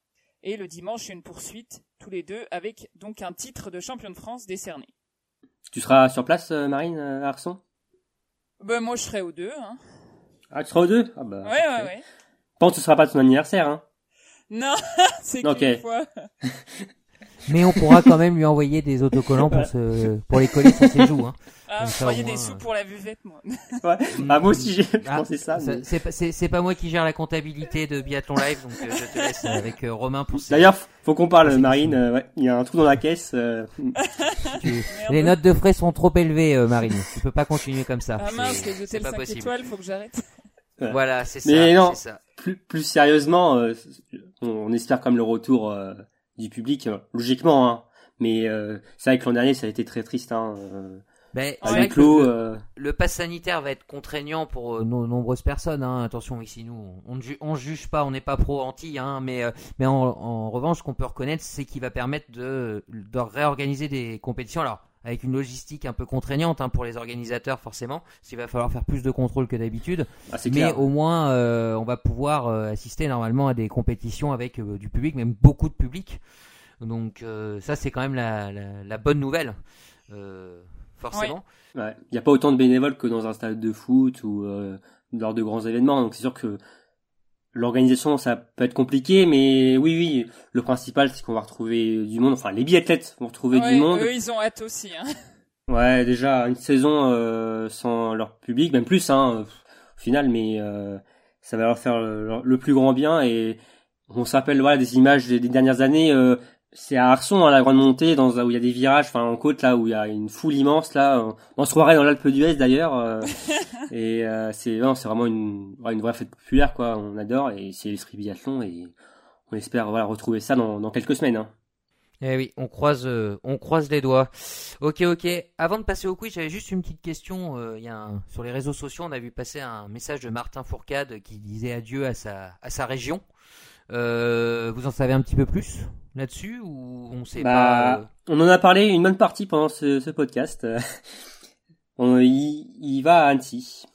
B: et le dimanche une poursuite, tous les deux, avec donc un titre de champion de France décerné.
C: Tu seras sur place, euh, Marine, euh, Arson?
B: Ben moi je serai aux deux. Hein.
C: Ah tu seras aux deux? Ah bah.
B: Ouais ouais ouais.
C: Bon, ce sera pas ton anniversaire, hein
B: Non, c'est qu'une fois.
A: Mais on pourra quand même lui envoyer des autocollants pour, se, pour les coller sur ses joues. Hein.
B: Ah, envoyer des sous pour la buvette, moi.
C: Ouais. Bah, moi aussi, j'ai ah, pensé ça.
A: C'est pas, c'est pas moi qui gère la comptabilité de Biathlon Live, donc euh, je te laisse avec euh, Romain pour
C: ça. D'ailleurs, faut qu'on parle, Marine. Euh, ouais, il y a un trou dans la caisse.
A: Les notes de frais sont trop élevées, Marine. Tu peux pas continuer comme ça.
B: Ah mince, que le 5 possible. étoiles, faut que j'arrête.
A: Voilà, c'est ça.
C: Mais non,
A: ça.
C: Plus, plus sérieusement, on espère comme le retour du public, logiquement. Hein. Mais c'est vrai que l'an dernier, ça a été très triste. Hein.
A: Ben, le, euh, le, pass sanitaire va être contraignant pour euh, nos nombreuses personnes. Hein. Attention, ici nous, on ne on juge pas, on n'est pas pro-anti, hein, mais, euh, mais en, en, revanche, ce qu'on peut reconnaître, c'est qu'il va permettre de, de réorganiser des compétitions. Alors, avec une logistique un peu contraignante hein, pour les organisateurs forcément, s'il va falloir faire plus de contrôle que d'habitude.
C: Ah,
A: mais au moins, on va pouvoir assister normalement à des compétitions avec du public, même beaucoup de public. Donc ça, c'est quand même la, la, la bonne nouvelle. Euh, forcément.
C: Il n'y a pas autant de bénévoles que dans un stade de foot ou euh, lors de grands événements, donc c'est sûr que l'organisation ça peut être compliqué, mais oui, oui, le principal c'est qu'on va retrouver du monde, enfin les biathlètes vont retrouver du monde.
B: Eux ils ont hâte aussi. Hein.
C: Ouais, déjà une saison euh, sans leur public, même plus, hein, au final, mais euh, ça va leur faire le, plus grand bien et on s'appelle voilà des images des, des dernières années. Euh, c'est à Arson, à la grande montée, dans où il y a des virages, enfin en côte là où il y a une foule immense là. On se croirait dans l'Alpe d'Huez d'ailleurs. Euh, et euh, c'est c'est vraiment une, une vraie fête populaire quoi. On adore et c'est l'esprit biathlon et on espère voilà retrouver ça dans, dans quelques semaines. Hein.
A: Eh oui, on croise, euh, on croise les doigts. Ok, ok. Avant de passer au quiz, j'avais juste une petite question. Euh, il y a sur les réseaux sociaux, on a vu passer un message de Martin Fourcade qui disait adieu à sa, à sa région. Euh, vous en savez un petit peu plus? Là-dessus ou on sait bah, pas euh
C: On en a parlé une bonne partie pendant ce, podcast. on, il, va à Annecy.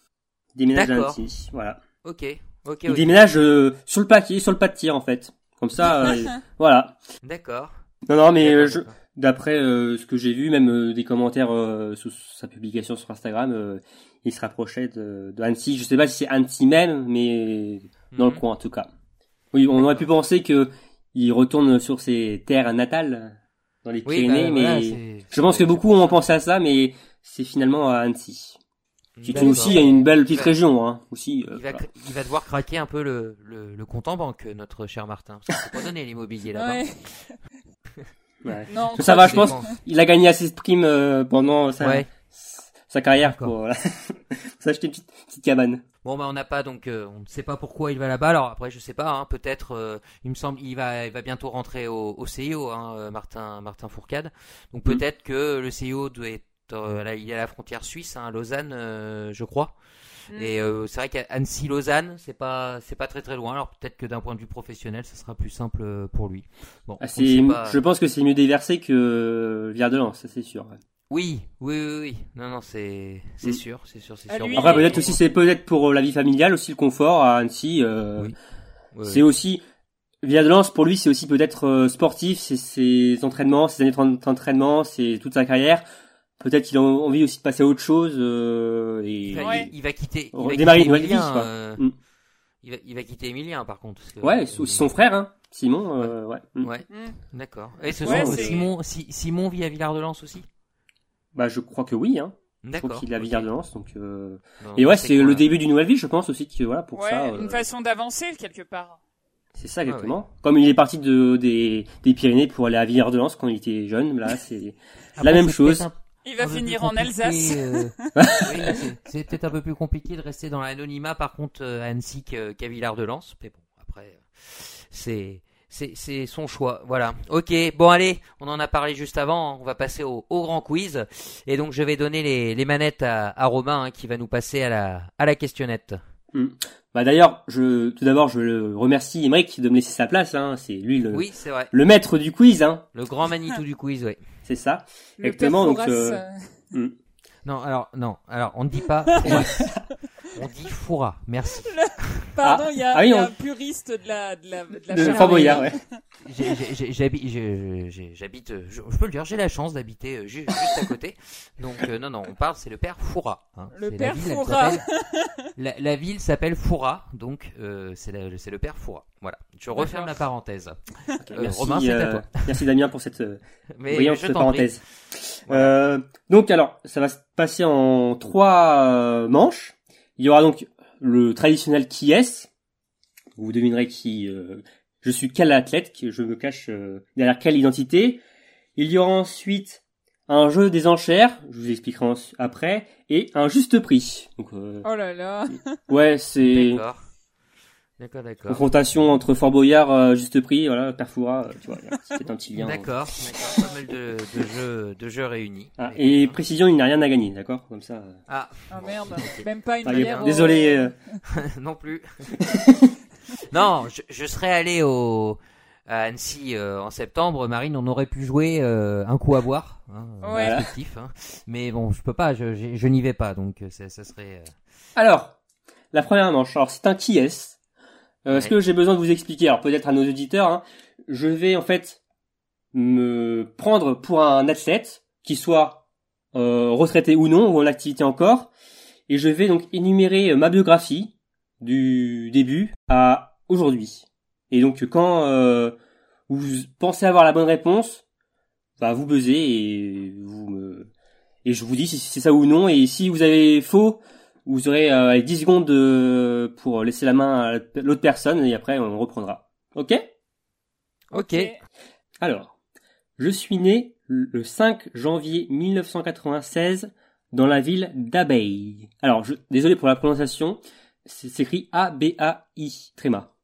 C: Il déménage à Annecy, voilà.
A: Ok, ok.
C: Il déménage euh, sur le paquet, sur le pas de tir en fait. Comme ça, voilà.
A: D'accord.
C: Non, non, mais je, d'après ce que j'ai vu, même des commentaires sous sa publication sur Instagram, il se rapprochait de, de Annecy. Je sais pas si c'est Annecy même, mais dans le mhm. coin en tout cas. Oui, on aurait pu penser que il retourne sur ses terres natales dans les Pyrénées, bah, mais je pense que beaucoup ont pensé à ça, mais c'est finalement à Annecy. Qui est aussi une belle petite région, hein, aussi.
A: Euh, il, va, devoir craquer un peu le, le, compte en banque, notre cher Martin. Parce peut pas donner l'immobilier là-bas.
C: Ouais. Non, ça va, je pense. Il a gagné assez de primes euh, pendant sa, sa carrière pour voilà. s'acheter une petite, petite cabane.
A: Bon bah on n'a pas donc euh, on ne sait pas pourquoi il va là-bas. Alors après je sais pas, hein, peut-être euh, il me semble il va il va bientôt rentrer au, au CIO, hein, euh, Martin Martin Fourcade. Donc mm. peut-être que le CIO doit être là, il est à la frontière suisse, hein, Lausanne, je crois. Mm. Et c'est vrai qu'Annecy Lausanne c'est pas c'est pas très très loin. Alors peut-être que d'un point de vue professionnel ça sera plus simple pour lui.
C: Bon, ah, je pense que c'est mieux déversé que Via de Lens, ça c'est sûr.
A: Oui, oui, oui, oui. Non, non, c'est, c'est mm. sûr, c'est sûr, c'est sûr.
C: Après, peut-être aussi, c'est peut-être pour euh, la vie familiale aussi le confort à Annecy. Euh, c'est aussi Via de Lance pour lui, c'est aussi peut-être euh, sportif, c'est ses entraînements, ses années d'entraînement, c'est toute sa carrière. Peut-être qu'il a envie aussi de passer à autre chose euh, et
A: il va, quitter.
C: Il va démarrer une nouvelle vie.
A: Euh, mm. Il va, il va quitter Emilien par contre. parce que-
C: Ouais, c'est aussi son frère, hein, Simon. euh, ouais. Mm.
A: Ouais,
B: Hmm.
A: d'accord. Et ce
B: c'est-
A: Simon, Si- Simon vit à Villard-de-Lans aussi?
C: Bah, je crois que oui. Hein. Je
A: D'accord.
C: crois qu'il est à
A: ok.
C: Villard-de-Lans, donc. euh,
A: Non,
C: Et ouais,
A: c'est
C: le début d'une nouvelle vie, je pense aussi que voilà pour
B: ouais,
C: ça. euh,
B: une façon d'avancer quelque part.
C: C'est ça exactement. Comme il est parti de des, des Pyrénées pour aller à Villard-de-Lans quand il était jeune, là c'est la même chose.
A: un-
B: Il va finir en Alsace.
A: euh, oui, c'est- peut-être un peu plus compliqué de rester dans l'anonymat par contre euh, à Annecy qu'à Villard-de-Lans. Mais bon, après, c'est c'est c'est son choix. Voilà. Ok. Bon allez, on en a parlé juste avant. hein. On va passer au, au grand quiz. Et donc je vais donner les, les manettes à, à Romain hein, qui va nous passer à la à la questionnette.
C: Bah d'ailleurs, je tout d'abord je le remercie Emmerich de me laisser sa place. Hein. C'est lui le,
A: Oui, c'est vrai.
C: le maître du quiz. Hein.
A: Le grand Manitou du quiz, oui.
C: C'est ça.
B: Le
C: Exactement, donc, euh,
B: euh,
A: Non, alors non, alors on ne dit pas. On dit Foura. Merci.
B: Pardon, il y a,
C: ah oui,
B: il y a
C: on-
B: un puriste de la de la, de la
C: De ouais.
A: J'habite, euh, je, je peux le dire, j'ai la chance d'habiter euh, ju- juste à côté. Donc euh, non, non, on parle, c'est le père Foura. hein.
B: Le père Foura.
A: La, la ville s'appelle Foura, donc euh, c'est le père Foura. Voilà, je referme la parenthèse. Euh, Romain, c'est à toi.
C: merci Damien pour cette
A: Mais
C: brillante parenthèse. Euh, donc alors, ça va se passer en trois manches. Il y aura donc le traditionnel qui est. Vous devinerez qui euh, je suis quel athlète, que je me cache euh, derrière quelle identité. Il y aura ensuite un jeu des enchères, je vous expliquerai après, et un juste prix. Donc euh,
B: Oh là là.
C: ouais, c'est
A: D'accord. D'accord, d'accord.
C: confrontation entre Fort Boyard, euh, juste prix, voilà, Perfoura, euh, tu vois, c'est peut-être un petit lien.
A: D'accord, d'accord, pas mal de, de jeux, de jeux réunis.
C: Ah, et précision, il n'y a rien à gagner, d'accord Comme ça. euh,
A: Ah,
B: Ah merde. Même pas une
C: Ah,
B: bière.
C: désolé. euh,
A: non plus. non, je, je serais allé au à Annecy euh, en septembre, Marine, on aurait pu jouer euh, un coup à boire, hein,
B: Ouais.
A: respectif, hein. mais bon, je peux pas, je, je, je n'y vais pas, donc euh, ça, ça serait. euh,
C: Alors, la première manche. Alors, c'est un qui est. Euh, Est-ce
A: Ouais.
C: que j'ai besoin de vous expliquer Alors, peut-être à nos auditeurs. hein, je vais en fait me prendre pour un athlète qui soit euh, retraité ou non ou en activité encore, et je vais donc énumérer euh, ma biographie du début à aujourd'hui. Et donc, quand euh, vous pensez avoir la bonne réponse, bah vous buzzez et vous me et je vous dis si c'est ça ou non. Et si vous avez faux, vous aurez euh, 10 secondes de- pour laisser la main à l'autre personne et après on reprendra. Ok?
A: Ok.
C: Alors, je suis né le 5 janvier 1996 dans la ville d'Abeille. Alors, je, désolé pour la prononciation, c'est écrit A-B-A-I, tréma.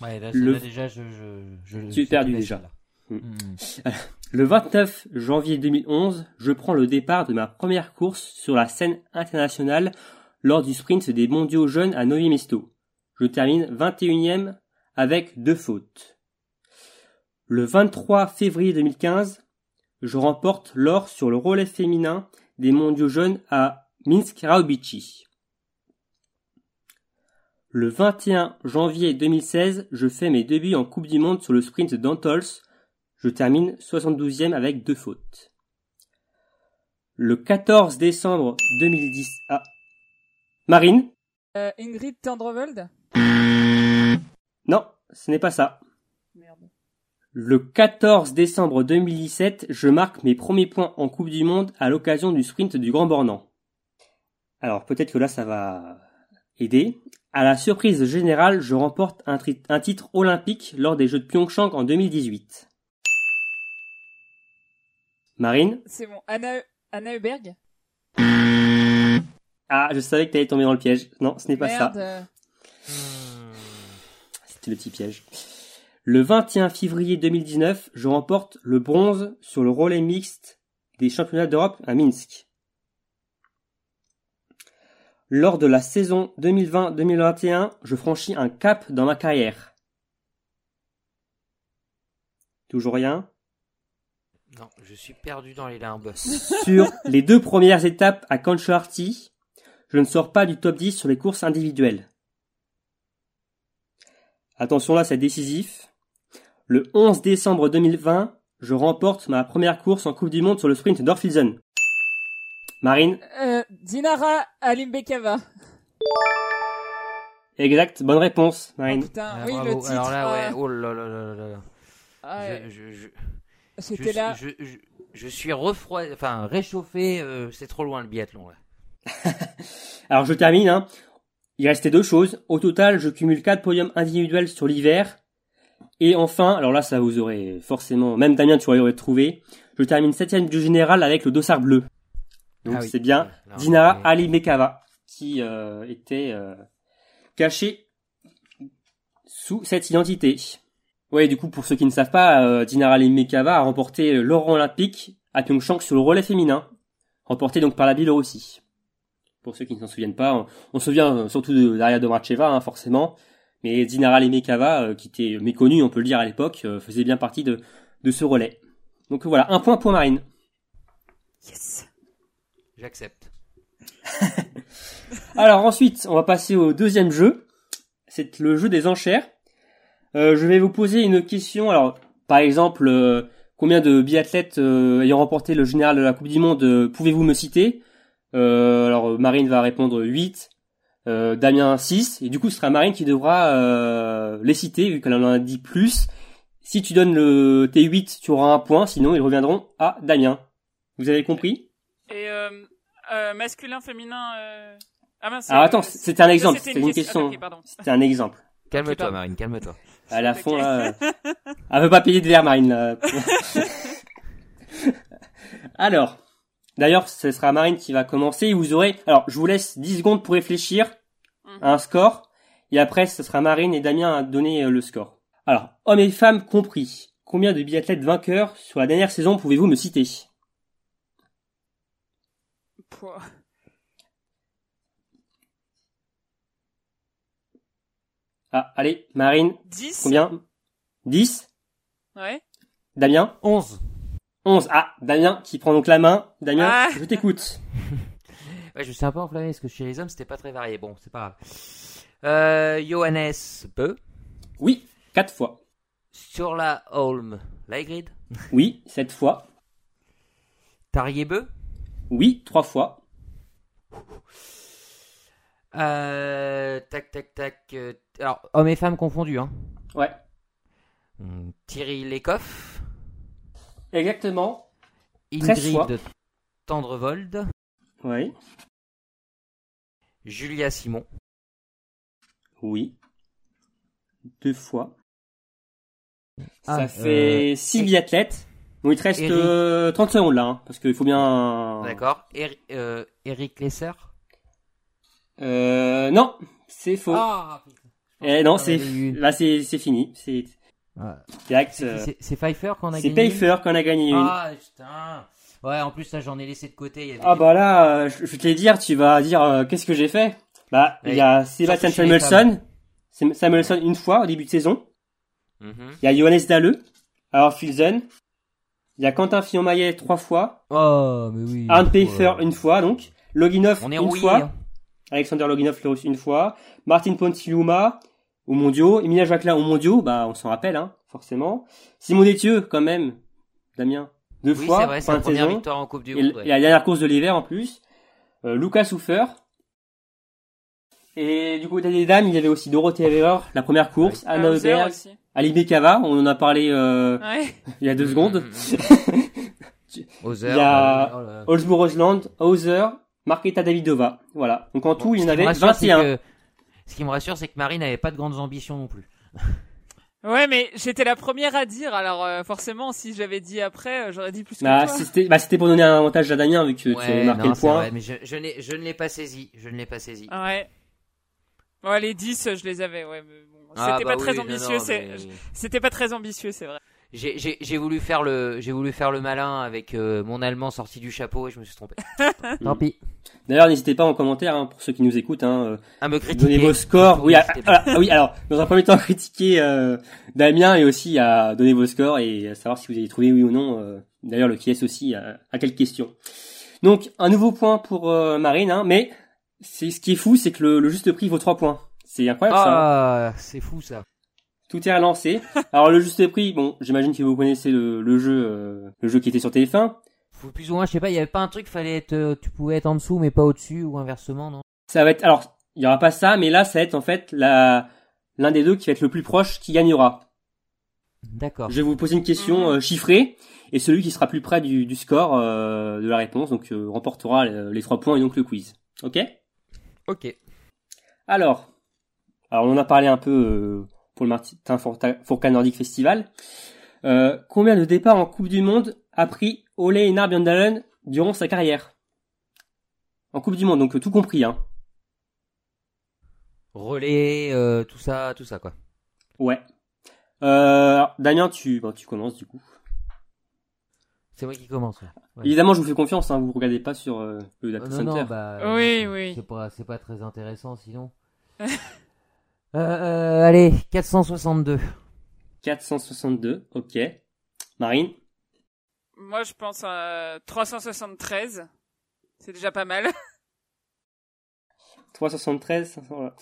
A: Ouais, là,
C: Le-
A: là, déjà, je, je, je
C: Tu perdu déjà.
A: là.
C: Le 29 janvier 2011, je prends le départ de ma première course sur la scène internationale lors du sprint des mondiaux jeunes à Novi Mesto. Je termine 21e avec deux fautes. Le 23 février 2015, je remporte l'or sur le relais féminin des mondiaux jeunes à Minsk Raobici. Le 21 janvier 2016, je fais mes débuts en Coupe du Monde sur le sprint d'Antols je termine 72e avec deux fautes. Le 14 décembre 2010. Ah. Marine?
B: Euh, Ingrid Tendreveld
C: Non, ce n'est pas ça.
B: Merde.
C: Le 14 décembre 2017, je marque mes premiers points en Coupe du Monde à l'occasion du sprint du Grand Bornand. Alors peut-être que là ça va aider. À la surprise générale, je remporte un, un titre olympique lors des Jeux de Pyeongchang en 2018. Marine
B: C'est bon. Anna, Anna Heuberg
C: Ah, je savais que t'allais tomber dans le piège. Non, ce n'est pas ça.
B: Merde.
A: Hmm.
C: C'était le petit piège. Le 21 février 2019, je remporte le bronze sur le relais mixte des championnats d'Europe à Minsk. Lors de la saison 2020-2021, je franchis un cap dans ma carrière. Toujours rien.
A: Non, je suis perdu dans les limbes.
C: Sur les deux premières étapes à Kancharty, je ne sors pas du top 10 sur les courses individuelles. Attention là, c'est décisif. Le 11 décembre 2020, je remporte ma première course en Coupe du Monde sur le sprint d'Orfilsen. Marine,
B: Euh, Dinara Alimbekava.
C: Exact, bonne réponse,
B: Oh,
C: Marine.
B: putain,
A: Ah,
B: oui,
A: bravo.
B: le titre.
A: Alors là, ouais,
B: ah,
A: oh là là là là là.
B: ah, ouais,
A: Je, je, je,
B: C'était
A: je,
B: là.
A: je, je, je suis refroidi, enfin réchauffé, euh, c'est trop loin le biathlon. Là.
C: Alors je termine. Hein. Il restait deux choses. Au total, je cumule quatre podiums individuels sur l'hiver. Et enfin, alors là, ça vous aurait forcément, même Damien, tu aurais trouvé. Je termine septième du général avec le dossard bleu. Donc
A: Ah oui.
C: c'est bien
A: mais-
C: Ali Mekava qui euh, était euh, caché sous cette identité. Ouais, du coup, pour ceux qui ne savent pas, euh, Dinara Ali Mekava a remporté l'or olympique à Pyeongchang sur le relais féminin, remporté donc par la Biélorussie. Pour ceux qui ne s'en souviennent pas, on, on se souvient euh, surtout de Daria Domracheva, hein, forcément, mais Dinara Ali Mekava, euh, qui était méconnue, on peut le dire à l'époque, euh, faisait bien partie de, de ce relais. Donc voilà, un point pour Marine.
B: Yes.
A: J'accepte.
C: Alors ensuite, on va passer au deuxième jeu. C'est le jeu des enchères. Euh, je vais vous poser une question. Alors, par exemple, euh, combien de biathlètes euh, ayant remporté le général de la Coupe du Monde euh, pouvez-vous me citer? Euh, Alors, Marine va répondre 8, euh, Damien 6, et du coup, ce sera Marine qui devra euh, les citer, vu qu'elle en a dit plus. Si tu donnes le tes 8, tu auras un point, sinon ils reviendront à Damien. Vous avez compris?
B: Et euh, euh, masculin, féminin. Euh... Ah mince.
C: Alors attends, c'était un exemple,
B: c'était
C: une question. C'était un exemple.
A: Calme-toi. Marine, calme-toi.
C: À la fond, là. euh, Elle veut pas payer de verre, Marine, là. Alors. D'ailleurs, ce sera Marine qui va commencer. Vous aurez, alors, je vous laisse 10 secondes pour réfléchir à un score. Et après, ce sera Marine et Damien à donner euh, le score. Alors, hommes et femmes compris. Combien de biathlètes vainqueurs sur la dernière saison pouvez-vous me citer?
B: Pouah.
C: Ah, allez, Marine,
B: 10
C: combien? 10?
B: Ouais.
C: Damien?
A: 11.
C: 11. Ah, Damien qui prend donc la main. Damien,
B: Ah.
C: je t'écoute.
A: Ouais, je suis un peu enflammé parce que chez les hommes, c'était pas très varié. Bon, c'est pas grave. Euh, Johannes Beu.
C: Oui, 4 fois.
A: Sur la Holm. Laigrid.
C: Oui, 7 fois.
A: Tarier Beu.
C: Oui, 3 fois.
A: Euh, tac, tac, tac. Euh, alors, hommes et femmes confondus, hein.
C: Ouais.
A: Hum, Thierry Lecoff.
C: Exactement. 13 fois.
A: Ingrid Tendrevold.
C: Oui.
A: Julia Simon.
C: Oui. Deux fois.
A: Ah,
C: Ça fait 6 biathlètes. Bon, il te reste
A: Eric.
C: euh, 30 secondes là, hein, parce qu'il faut bien...
A: D'accord. Eri- euh, Eric Lesser.
C: Euh, non, c'est faux.
A: Ah, putain.
C: Eh non, c'est c'est c'est fini. C'est direct.
A: C'est
C: euh,
A: c'est- c'est Pfeiffer qu'on a
C: C'est
A: gagné.
C: Payfer qu'on a gagné une.
A: Ah, putain. Ouais, en plus, là, j'en ai laissé de côté. il y avait-
C: Ah bah là, euh, je je vais te les dire, tu vas dire euh, qu'est-ce que j'ai fait? Bah, il y a Sébastien Samuelson. Sam- Samuelson une fois au début de saison.
A: Mhm.
C: Il y a Johannes Dalleux. Alors Filzen. Il y a Quentin Fillon-Maillet trois fois.
A: Oh, mais oui.
C: Arne Pfeiffer une fois donc. Loginov une
A: rouillé.
C: fois.
A: hein.
C: Alexander Loginov une fois. Martin Pontiluma au mondiaux. Emilia Jacquelin au mondiaux. Bah, on s'en rappelle, hein, forcément. Simon Détieux, quand même. Damien. Deux
A: Oui,
C: fois.
A: c'est vrai, c'est
C: fin
A: la première
C: saison.
A: victoire en Coupe du
C: Et,
A: Monde.
C: et
A: ouais.
C: la dernière course de l'hiver en plus. Euh, Lucas Houffer. Et du côté des dames, il y avait aussi Dorothée Weber, la première course, Anna
B: Hauser
C: Heuberg,
B: aussi.
C: Ali Bekava, on en a parlé euh,
B: Ouais.
C: il y a deux secondes.
A: Hauser,
C: Il y a-. Holzbourg Rosland, Hauser, Marketa Davidova. Voilà. Donc en tout, il y en avait
A: rassure, c'est
C: 21.
A: que- Ce qui me rassure, c'est que Marie n'avait pas de grandes ambitions non plus.
B: Ouais, mais j'étais la première à dire, alors euh, forcément, si j'avais dit après, euh, j'aurais dit plus que
C: Bah, c'était bah, c'était pour donner un avantage à Damien vu que tu avais marqué
A: non,
C: le
A: c'est
C: point.
A: vrai, mais je, je, n'ai- je ne l'ai pas saisi. Je ne l'ai pas saisi.
B: Ouais. Ouais, les 10, je les avais, ouais. mais bon,
A: Ah,
B: C'était
A: bah
B: pas très
A: oui, non,
B: ambitieux,
A: non,
B: c'est...
A: mais-
B: C'était pas très ambitieux, c'est vrai.
A: J'ai- J'ai j'ai voulu faire le j'ai voulu faire le malin avec euh, mon allemand sorti du chapeau et je me suis trompé. Tant pis.
C: D'ailleurs, n'hésitez pas en commentaire hein, pour ceux qui nous écoutent. Hein, euh,
A: À me critiquer.
C: Donnez vos scores. Oui, ah, oui, alors, dans un premier temps, critiquer euh, Damien et aussi à donner vos scores et à savoir si vous avez trouvé oui ou non. euh, D'ailleurs, le qui est aussi à, à quelle question. Donc, un nouveau point pour euh, Marine, hein, mais c'est ce qui est fou, c'est que le, le juste prix vaut 3 points. C'est incroyable ça. hein.
A: Ah, c'est fou ça.
C: Tout est relancé. Alors, le juste prix, bon, j'imagine que vous connaissez le, le jeu, euh, le jeu qui était sur TF1.
A: Faut plus ou moins, je sais pas, il y avait pas un truc, fallait être, euh, tu pouvais être en dessous mais pas au-dessus ou inversement, non?
C: Ça va être, alors, il y aura pas ça, mais là, ça va être en fait la l'un des deux qui va être le plus proche qui gagnera.
A: D'accord.
C: Je vais vous poser une question euh, chiffrée et celui qui sera plus près du, du score de la réponse donc remportera les trois points et donc le quiz. Ok?
A: Ok.
C: Alors, alors on en a parlé un peu pour le Martin Fourca Fourca Nordic Festival. Euh, combien de départs en Coupe du Monde a pris Ole Einar Bjørndalen durant sa carrière? En Coupe du Monde, donc euh, tout compris, hein.
A: Relais, euh, tout ça, tout ça quoi.
C: Ouais. Euh, alors, Damien, tu, bon, tu commences du coup.
A: C'est moi qui commence. ouais. Ouais.
C: Évidemment, je vous fais confiance. Hein, vous regardez pas sur euh, le Data
A: non,
C: Center.
A: non, bah.
B: Oui, oui.
A: C'est pas, c'est pas très intéressant sinon. euh, euh, allez, 462.
C: 462, ok. Marine,
B: Moi, je pense à 373. C'est déjà pas mal.
C: 373. 500, voilà.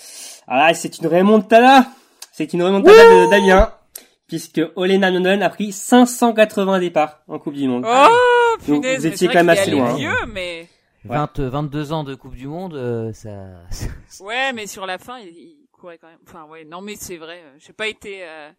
C: Ah là, c'est une remontada. C'est une remontada de Damien, puisque Olena Nonon a pris 580 départs en Coupe du Monde.
B: Oh,
C: Donc,
B: punaise.
C: vous étiez
B: c'est
C: quand même assez loin, hein.
B: vieux, mais...
C: Ouais.
A: 20, 22 ans de Coupe du Monde, euh, ça.
B: Ouais, mais sur la fin, il courait quand même. Enfin, ouais, non, mais c'est vrai. euh, J'ai pas été... euh,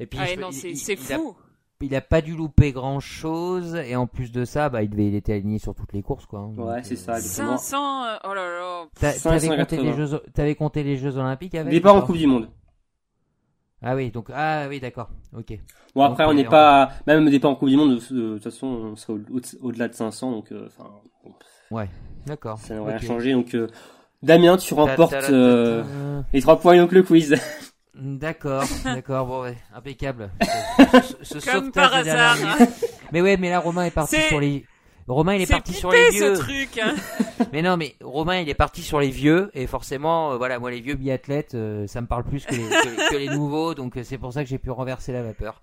A: Et puis,
B: Ah,
A: je-
B: non,
A: il-
B: c'est
A: a-
B: fou.
A: Il a pas dû louper grand chose, et en plus de ça, bah, il devait, il était aligné sur toutes les courses, quoi. hein.
C: Ouais, c'est ça,
A: euh,
C: exactement.
B: 500... euh, Oh là là.
A: T'a- T'avais compté,
C: 580.
A: les jeux, t'avais compté les Jeux Olympiques avec
C: Départ en Coupe du Monde.
A: Ah oui, donc, ah oui, d'accord, ok.
C: Bon, après,
A: Donc,
C: on n'est
A: est
C: pas, même départ en Coupe du Monde, de, toute façon, on serait au- au- au-delà de 500, donc, euh, enfin, bon,
A: Ouais, d'accord.
C: ça n'aurait rien changé. Donc, euh, Damien, tu remportes euh, les trois points et donc le quiz.
A: D'accord, d'accord, bon, ouais, impeccable. Ce, ce
B: Comme par hasard.
A: Mais ouais, mais là, Romain est parti
B: C'est-
A: sur les. Romain, il est parti sur les
B: ce
A: vieux.
B: truc. Hein.
A: Mais non, mais Romain, il est parti sur les vieux, et forcément, euh, voilà, moi, les vieux biathlètes, euh, ça me parle plus que les, que les- que les nouveaux, donc euh, c'est pour ça que j'ai pu renverser la vapeur.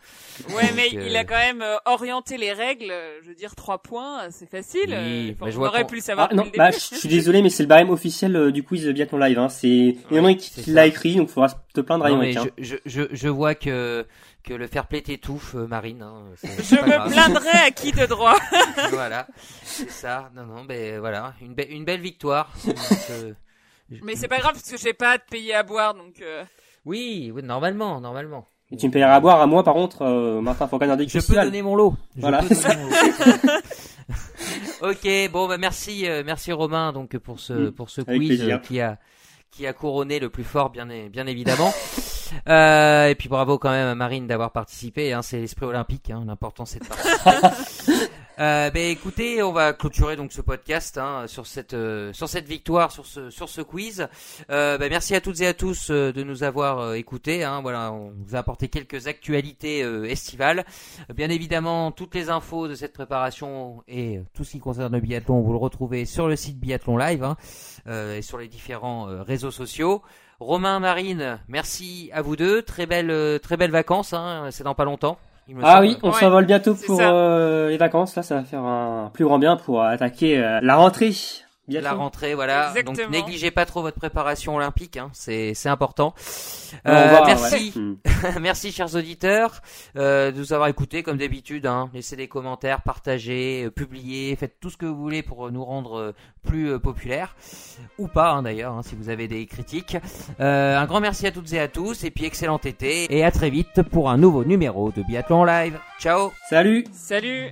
B: Ouais, mais
A: Donc, euh,
B: il a quand même euh, orienté les règles. Je veux dire, trois points, c'est facile.
A: Oui, bah, je
B: on
A: vois
B: aurait
A: qu'on-
B: pu le savoir
C: Ah, non, bah, je suis désolé, mais c'est le barème officiel euh, du quiz Biathlon Live. Hein. C'est
A: c'est
C: qui l'a écrit, donc il faudra te plaindre à
A: Non, mais.
C: Hein.
A: je, je, je, je vois que, que le fair play t'étouffe, euh, Marine. Hein, c'est-
B: Je me
A: grave.
B: plaindrai à qui de droit.
A: voilà, c'est ça. Non, non, ben voilà, une, be- une belle victoire. Euh,
B: Mais c'est pas grave parce que j'ai pas à te payer à boire, donc. euh,
A: Oui, oui, normalement, normalement.
C: Et tu me payeras à boire à moi, par contre, euh, Martin
A: Je peux donner mon lot. Je
C: Voilà.
A: peux donner mon lot. ok, bon, bah merci, euh, merci Romain donc pour ce
C: Mm.
A: pour ce
C: Avec
A: quiz euh, qui a qui a couronné le plus fort, bien bien évidemment. Euh, et puis bravo quand même à Marine d'avoir participé. Hein, c'est l'esprit olympique. Hein, L'important c'est de participer. Euh, ben écoutez, on va clôturer donc ce podcast hein, sur cette euh, sur cette victoire, sur ce sur ce quiz. Euh, ben, merci à toutes et à tous euh, de nous avoir euh, écoutés. Hein, voilà, on vous a apporté quelques actualités euh, estivales. Bien évidemment, toutes les infos de cette préparation et tout ce qui concerne le biathlon, vous le retrouvez sur le site Biathlon Live hein, et sur les différents réseaux sociaux. Romain, Marine, merci à vous deux. Très belle, très belles vacances. Hein, c'est dans pas longtemps. Il me
C: Ah
A: semble.
C: oui, on
B: Ouais,
C: s'envole bientôt pour euh, les vacances. Là, ça va faire un plus grand bien pour attaquer euh, la rentrée.
A: La rentrée, voilà.
B: Exactement.
A: Donc négligez pas trop votre préparation olympique, hein. c'est c'est important. Euh,
C: va,
A: merci,
C: ouais. Hmm.
A: merci chers auditeurs euh, de nous avoir écoutés comme d'habitude. Hein. Laissez des commentaires, partagez, euh, publiez, faites tout ce que vous voulez pour euh, nous rendre euh, plus euh, populaires ou pas hein, d'ailleurs hein, si vous avez des critiques. Euh, un grand merci à toutes et à tous et puis excellent été et à très vite pour un nouveau numéro de Biathlon Live. Ciao.
C: Salut
B: Salut